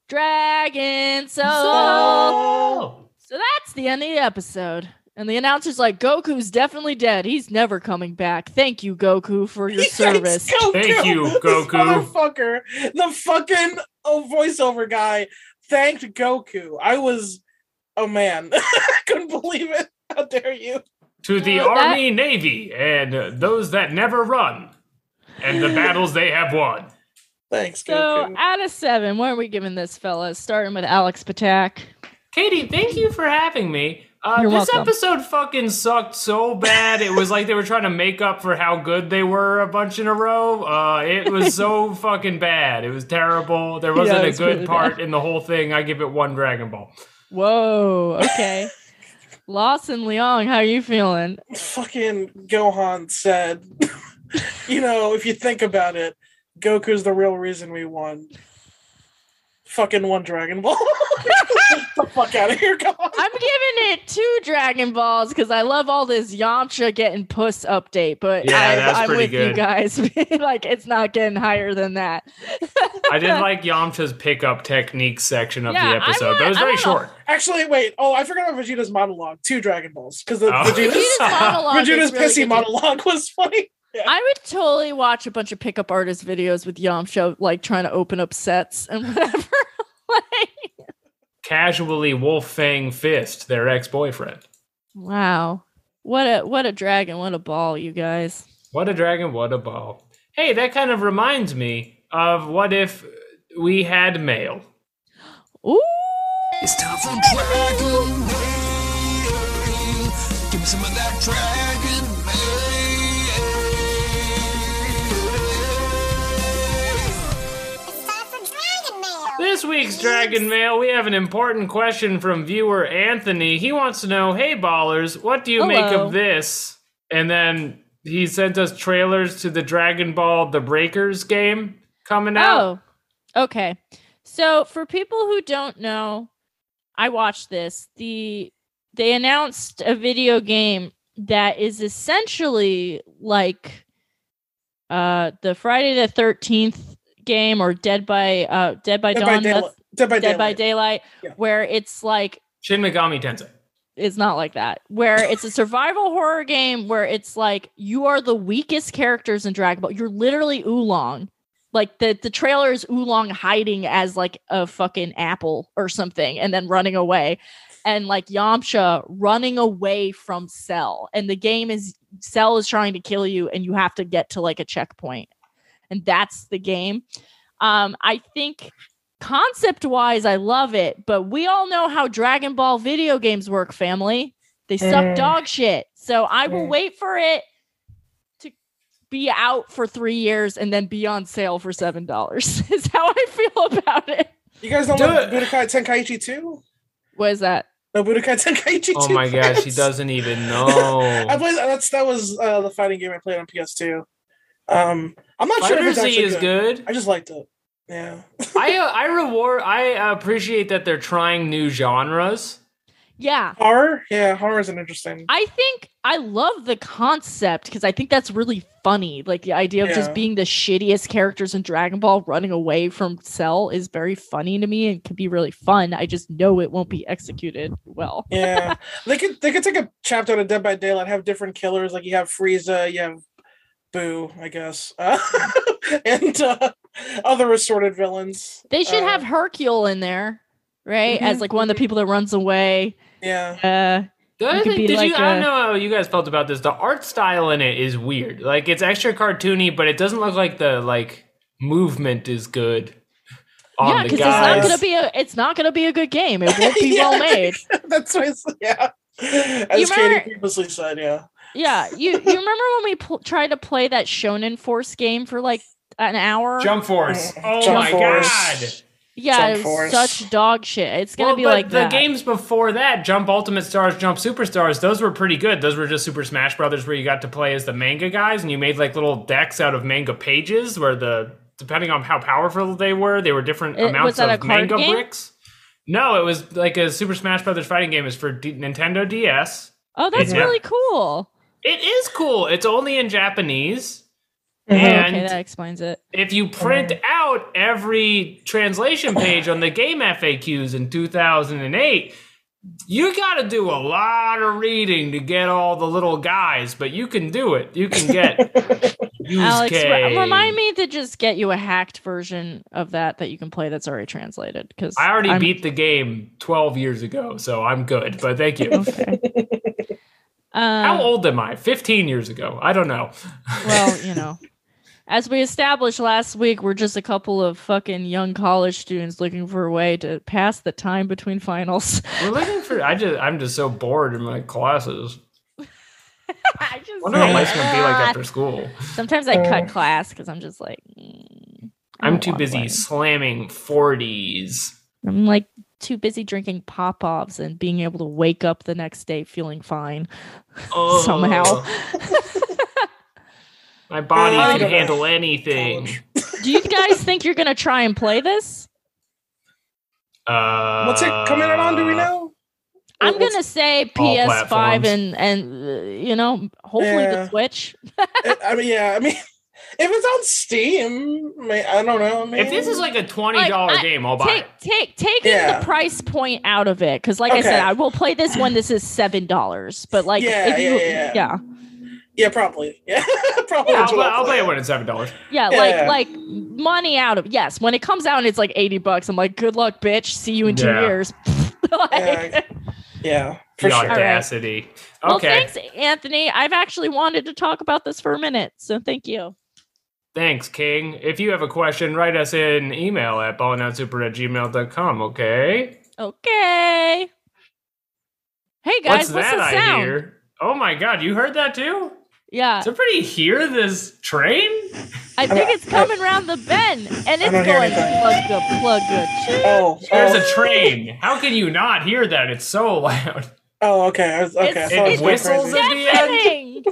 Speaker 3: Dragon Soul.
Speaker 2: So-
Speaker 3: So that's the end of the episode. And the announcer's like, Goku's definitely dead. He's never coming back. Thank you, Goku, for your (laughs) service.
Speaker 5: Goku.
Speaker 2: Thank you, (laughs)
Speaker 5: This
Speaker 2: Goku.
Speaker 5: Motherfucker. The fucking oh, voiceover guy thanked Goku. I was, oh man, (laughs) I couldn't believe it. How dare you?
Speaker 2: to the
Speaker 3: Uh, that-
Speaker 2: Army, Navy, and uh, those that never run, and the battles they have won.
Speaker 5: Thanks,
Speaker 3: So
Speaker 5: Goku.
Speaker 3: out of seven, what are we giving this, fellas? Starting with Alex Patak.
Speaker 2: Katie, thank you for having me. Uh,
Speaker 3: You're
Speaker 2: this
Speaker 3: welcome.
Speaker 2: episode fucking sucked so bad. It was like they were trying to make up for how good they were a bunch in a row. Uh, it was so (laughs) fucking bad. It was terrible. There wasn't
Speaker 3: it
Speaker 2: a good
Speaker 3: really
Speaker 2: part
Speaker 3: bad.
Speaker 2: in the whole thing. I give it one Dragon Ball.
Speaker 3: Whoa, okay. (laughs) Lawson Leong, how you feeling?
Speaker 5: fucking Gohan said, (laughs) you know, if you think about it, Goku's the real reason we won. Fucking one Dragon Ball. (laughs) Get the fuck out of here, Gohan.
Speaker 3: I'm giving it two Dragon Balls because I love all this Yamcha getting puss update, but
Speaker 2: Yeah,
Speaker 3: I,
Speaker 2: that's
Speaker 3: I'm
Speaker 2: pretty
Speaker 3: with you guys. (laughs) like it's not getting higher than that. (laughs)
Speaker 2: I did like Yamcha's pickup technique section of
Speaker 3: Yeah,
Speaker 2: the episode.
Speaker 3: want-
Speaker 2: that was very
Speaker 3: wanna-
Speaker 2: short.
Speaker 5: Actually, wait. Oh, I forgot about Vegeta's monologue. Two Dragon Balls. Because the
Speaker 2: Oh.
Speaker 5: Vegeta's,
Speaker 3: Vegeta's monologue
Speaker 5: Vegeta's
Speaker 3: really
Speaker 5: pissy monologue was funny.
Speaker 3: I would totally watch a bunch of pickup artist videos with Yamcha, like trying to open up sets and (laughs) whatever. (laughs) like,
Speaker 2: Casually Wolf Fang Fist, their ex boyfriend.
Speaker 3: wow, what a what a dragon, what a ball, you guys.
Speaker 2: What a dragon, what a ball. Hey, that kind of reminds me of what if we had mail.
Speaker 3: Ooh,
Speaker 1: It's time for Dragon Mail. Give me some of that Dragon
Speaker 2: This week's Dragon Mail, we have an important question from viewer Anthony. He wants to know, hey ballers, what do you make of this? And then he sent us trailers to the Dragon Ball The Breakers game coming out.
Speaker 3: Oh, okay. So for people who don't know, I watched this. The they announced a video game that is essentially like uh the Friday the Thirteenth game or Dead by uh Dead by
Speaker 5: Dead
Speaker 3: Dawn.
Speaker 5: by
Speaker 3: that's-
Speaker 5: Daylight. Dead by
Speaker 3: Dead by
Speaker 5: Daylight.
Speaker 3: Daylight,
Speaker 5: Yeah.
Speaker 3: where it's like
Speaker 2: Shin Megami Tensei.
Speaker 3: it's not like that. Where it's a survival horror game where it's like you are the weakest characters in Dragon Ball. You're literally Oolong. Like the the trailer is Oolong hiding as like a fucking apple or something and then running away. And like Yamcha running away from Cell. And the game is Cell is trying to kill you and you have to get to like a checkpoint. And that's the game. Um I think concept wise I love it, but we all know how Dragon Ball video games work, family. They suck
Speaker 5: Mm.
Speaker 3: dog shit. So I will
Speaker 5: Mm.
Speaker 3: wait for it to be out for three years and then be on sale for seven dollars. (laughs) Is how I feel about it.
Speaker 5: You guys don't
Speaker 2: Do
Speaker 5: like
Speaker 2: it.
Speaker 5: Budokai Tenkaichi 2?
Speaker 3: What is that?
Speaker 5: No, Budokai Tenkaichi 2.
Speaker 2: Oh my gosh, he doesn't even (laughs)
Speaker 5: I
Speaker 2: know.
Speaker 5: played that's that was uh, the fighting game I played on PS2. Um, I'm not sure if
Speaker 2: Fighter
Speaker 5: it's
Speaker 2: Z is
Speaker 5: good.
Speaker 2: good.
Speaker 5: I just liked it. Yeah.
Speaker 2: I (laughs) uh, I reward I appreciate that they're trying new genres.
Speaker 3: Yeah.
Speaker 5: Horror? Yeah, horror is an interesting.
Speaker 3: I think I love the concept because I think that's really funny. Like the idea of
Speaker 5: Yeah.
Speaker 3: just being the shittiest characters in Dragon Ball running away from Cell is very funny to me and can be really fun. I just know it won't be executed well.
Speaker 5: Yeah, (laughs) they could they could take a chapter out of Dead by Daylight, have different killers. Like you have Frieza, you have Boo, I guess, uh, (laughs) and uh, other assorted villains.
Speaker 3: They should
Speaker 5: Uh,
Speaker 3: have Hercule in there, right? As
Speaker 5: Mhm,
Speaker 3: like one of the people that runs away.
Speaker 5: Yeah,
Speaker 3: Uh,
Speaker 2: The other thing, did
Speaker 3: like
Speaker 2: you? I
Speaker 3: a-
Speaker 2: don't know how you guys felt about this. The art style in it is weird. Like it's extra cartoony, but it doesn't look like the like movement is good on
Speaker 3: yeah, because it's not gonna be a it's not gonna be a good game. It won't be (laughs)
Speaker 5: Yeah.
Speaker 3: well made. (laughs)
Speaker 5: that's what it's, yeah. As
Speaker 3: You
Speaker 5: Katie
Speaker 3: remember-
Speaker 5: previously said, yeah.
Speaker 3: Yeah, you you remember when we pl- tried to play that Shonen Force game for like an hour?
Speaker 2: Jump Force.
Speaker 5: Mm,
Speaker 2: Oh
Speaker 5: Jump
Speaker 2: my
Speaker 5: Force.
Speaker 2: god.
Speaker 3: Yeah,
Speaker 5: Jump
Speaker 3: it was
Speaker 5: Force.
Speaker 3: such dog shit. It's gonna
Speaker 2: Well,
Speaker 3: be
Speaker 2: but
Speaker 3: like
Speaker 2: the
Speaker 3: that.
Speaker 2: games before that, Jump Ultimate Stars, Jump Superstars, those were pretty good. Those were just Super Smash Brothers where you got to play as the manga guys and you made like little decks out of manga pages where the depending on how powerful they were, they were different
Speaker 3: It-
Speaker 2: amounts of manga
Speaker 3: game?
Speaker 2: bricks. No, it was like a Super Smash Brothers fighting game. Is for D- Nintendo DS.
Speaker 3: oh, that's
Speaker 2: Yeah.
Speaker 3: really cool.
Speaker 2: It is cool. It's only in Japanese.
Speaker 5: Mhm.
Speaker 2: And
Speaker 3: okay, that explains it.
Speaker 2: if you print out every translation (coughs) page on the game FAQs in 2008, you got to do a lot of reading to get all the little guys, but you can do it. You can get (laughs)
Speaker 3: Alex, re- remind me to just get you a hacked version of that that you can play that's already translated. Because
Speaker 2: I already beat the game 12 years ago, so I'm good. But thank you.
Speaker 3: Okay. (laughs)
Speaker 2: How
Speaker 3: Um,
Speaker 2: old am I? 15 years ago. I don't know.
Speaker 3: well, (laughs) you know, as we established last week, we're just a couple of fucking young college students looking for a way to pass the time between finals.
Speaker 2: We're looking for. I just. I'm just so bored in my classes. (laughs)
Speaker 3: I just
Speaker 2: wonder what life's gonna be like after school.
Speaker 3: Sometimes I cut class because I'm just like, mm,
Speaker 2: I'm too busy slamming 40s.
Speaker 3: I'm like too busy drinking pop offs and being able to wake up the next day feeling fine (laughs) somehow. (laughs)
Speaker 2: My body can handle anything.
Speaker 3: Do you guys think you're gonna try and play this?
Speaker 2: Uh,
Speaker 5: What's it coming out on? Do we know?
Speaker 3: I'm
Speaker 5: What's-
Speaker 3: gonna say PS5 and and uh, you know hopefully
Speaker 5: Yeah.
Speaker 3: the Switch. (laughs)
Speaker 5: I- I mean, yeah. I mean, if it's on Steam, may- I don't know. I
Speaker 2: If this is like a twenty dollar
Speaker 3: Like,
Speaker 2: game, I'll buy
Speaker 3: Take
Speaker 2: it.
Speaker 3: take taking
Speaker 5: Yeah.
Speaker 3: the price point out of it because like I said, I will play this one. This is seven dollars, but like
Speaker 5: Yeah,
Speaker 3: if you,
Speaker 5: yeah, yeah, yeah.
Speaker 3: yeah,
Speaker 5: yeah, probably, (laughs) yeah, probably.
Speaker 2: Yeah, I'll,
Speaker 5: what
Speaker 2: I'll play it
Speaker 5: play.
Speaker 2: when it's seven dollars.
Speaker 3: yeah,
Speaker 5: Yeah.
Speaker 3: like like money out of yes. When it comes out and it's like eighty bucks, I'm like, good luck, bitch. See you in two
Speaker 2: Yeah.
Speaker 3: years. (laughs) Like-
Speaker 5: Yeah, Yeah, for
Speaker 2: The
Speaker 5: sure.
Speaker 2: audacity.
Speaker 3: Well,
Speaker 2: Okay,
Speaker 3: thanks, Anthony. I've actually wanted to talk about this for a minute, so thank you.
Speaker 2: Thanks, King. If you have a question, write us an email at ballandoutsuper at gmail.com, okay?
Speaker 3: Okay. Hey guys,
Speaker 2: What's
Speaker 3: what's,
Speaker 2: that
Speaker 3: the
Speaker 2: I
Speaker 3: sound?
Speaker 2: hear? Oh my god, you heard that too?
Speaker 3: Yeah,
Speaker 2: Somebody hear this train?
Speaker 3: I think it's coming around the bend, and it's going
Speaker 5: anything.
Speaker 3: plug good, plug good.
Speaker 5: Oh,
Speaker 2: There's
Speaker 5: oh,
Speaker 2: a train. How can you not hear that? It's so (laughs) loud.
Speaker 5: Oh, okay. I was, okay, I
Speaker 3: It's-
Speaker 5: it
Speaker 2: it whistles
Speaker 5: crazy.
Speaker 2: at the end.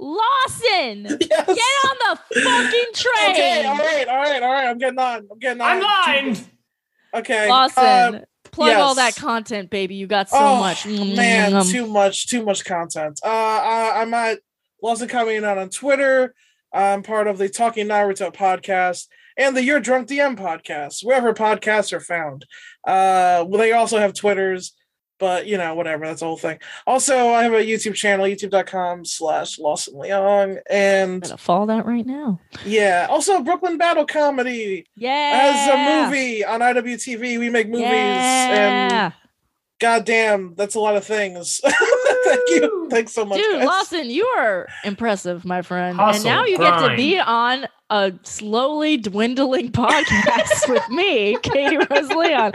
Speaker 3: Deafening. Lawson, (laughs)
Speaker 5: Yes.
Speaker 3: get on the fucking train.
Speaker 5: Okay, all right, all right, all right. I'm getting on. I'm getting on.
Speaker 2: I'm lined.
Speaker 5: Okay,
Speaker 3: Lawson,
Speaker 5: uh,
Speaker 3: plug all that content, baby. You got so
Speaker 5: oh,
Speaker 3: much.
Speaker 5: Man,
Speaker 3: Mm,
Speaker 5: too much, too much content. Uh, I, I'm at Lawson coming out on Twitter. I'm part of the Talking Naruto podcast and the You're Drunk DM podcast, wherever podcasts are found. Uh, they also have Twitters, but you know, whatever. That's the whole thing. Also, I have a YouTube channel, youtube.com slash Lawson Leong.
Speaker 3: I'm
Speaker 5: And
Speaker 3: gonna follow that right now.
Speaker 5: yeah, also Brooklyn Battle Comedy
Speaker 3: Yeah,
Speaker 5: as a movie on IWTV. We make movies and
Speaker 3: Yeah.
Speaker 5: goddamn, that's a lot of things. (laughs) Thank you. Thanks so much.
Speaker 3: Dude,
Speaker 5: guys.
Speaker 3: Lawson, you are impressive, my friend. and now you get to be on a slowly dwindling (laughs) podcast with me, Katie Rose Leon.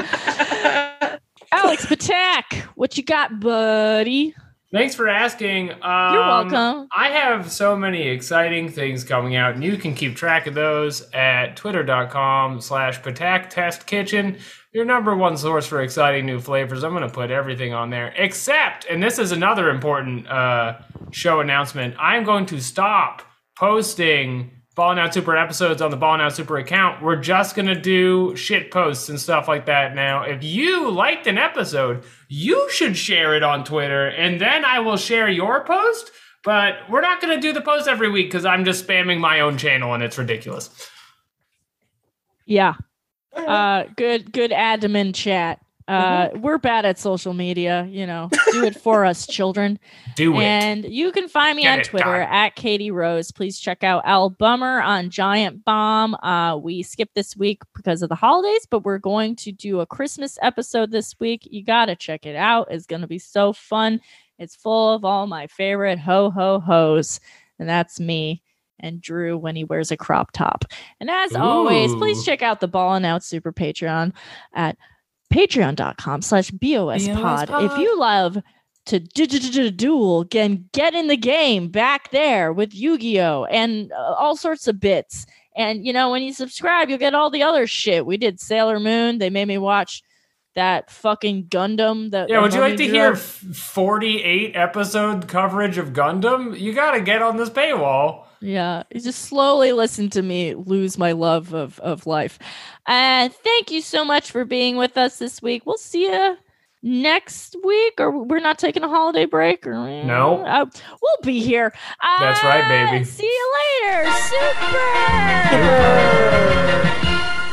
Speaker 3: (laughs) Alex Patak, what you got, buddy?
Speaker 2: Thanks for asking. Um,
Speaker 3: You're welcome.
Speaker 2: I have so many exciting things coming out, and you can keep track of those at twitter.com slash Patak Test Kitchen, your number one source for exciting new flavors. I'm going to put everything on there, except, and this is another important uh, show announcement, I'm going to stop posting Ballin' Out Super episodes on the Ballin' Out Super account. We're just going to do shit posts and stuff like that now. If you liked an episode, you should share it on Twitter, and then I will share your post. But we're not going to do the post every week because I'm just spamming my own channel and it's ridiculous.
Speaker 3: Yeah. Uh good good admin chat. Uh
Speaker 5: Mm-hmm.
Speaker 3: we're bad at social media, you know. Do it for us, (laughs) children.
Speaker 2: Do it.
Speaker 3: And you can find me
Speaker 2: Get
Speaker 3: on Twitter
Speaker 2: done.
Speaker 3: at Katie Rose. Please check out Al Bummer on Giant Bomb. Uh, we skipped this week because of the holidays, but we're going to do a Christmas episode this week. You got to check it out. It's going to be so fun. It's full of all my favorite ho ho ho's, and that's me and Drew when he wears a crop top. And as always, please check out the Ballin' Out Super Patreon at patreon.com slash BOS pod. If you love to du- du- duel, again, get in the game back there with Yu Gi Oh! and uh, all sorts of bits And you know, when you subscribe, you'll get all the other shit. We did Sailor Moon. They made me watch that fucking Gundam. That
Speaker 2: Yeah, would you like to hear f- 48 episode coverage of Gundam? You gotta get on this paywall.
Speaker 3: Yeah, you just slowly listen to me lose my love of of life. And thank you so much for being with us this week. We'll see you next week, or we're not taking a holiday break, or
Speaker 2: No.
Speaker 3: Uh, we'll be here.
Speaker 2: That's right,
Speaker 3: Uh,
Speaker 2: baby.
Speaker 3: See you later, super.
Speaker 5: Super.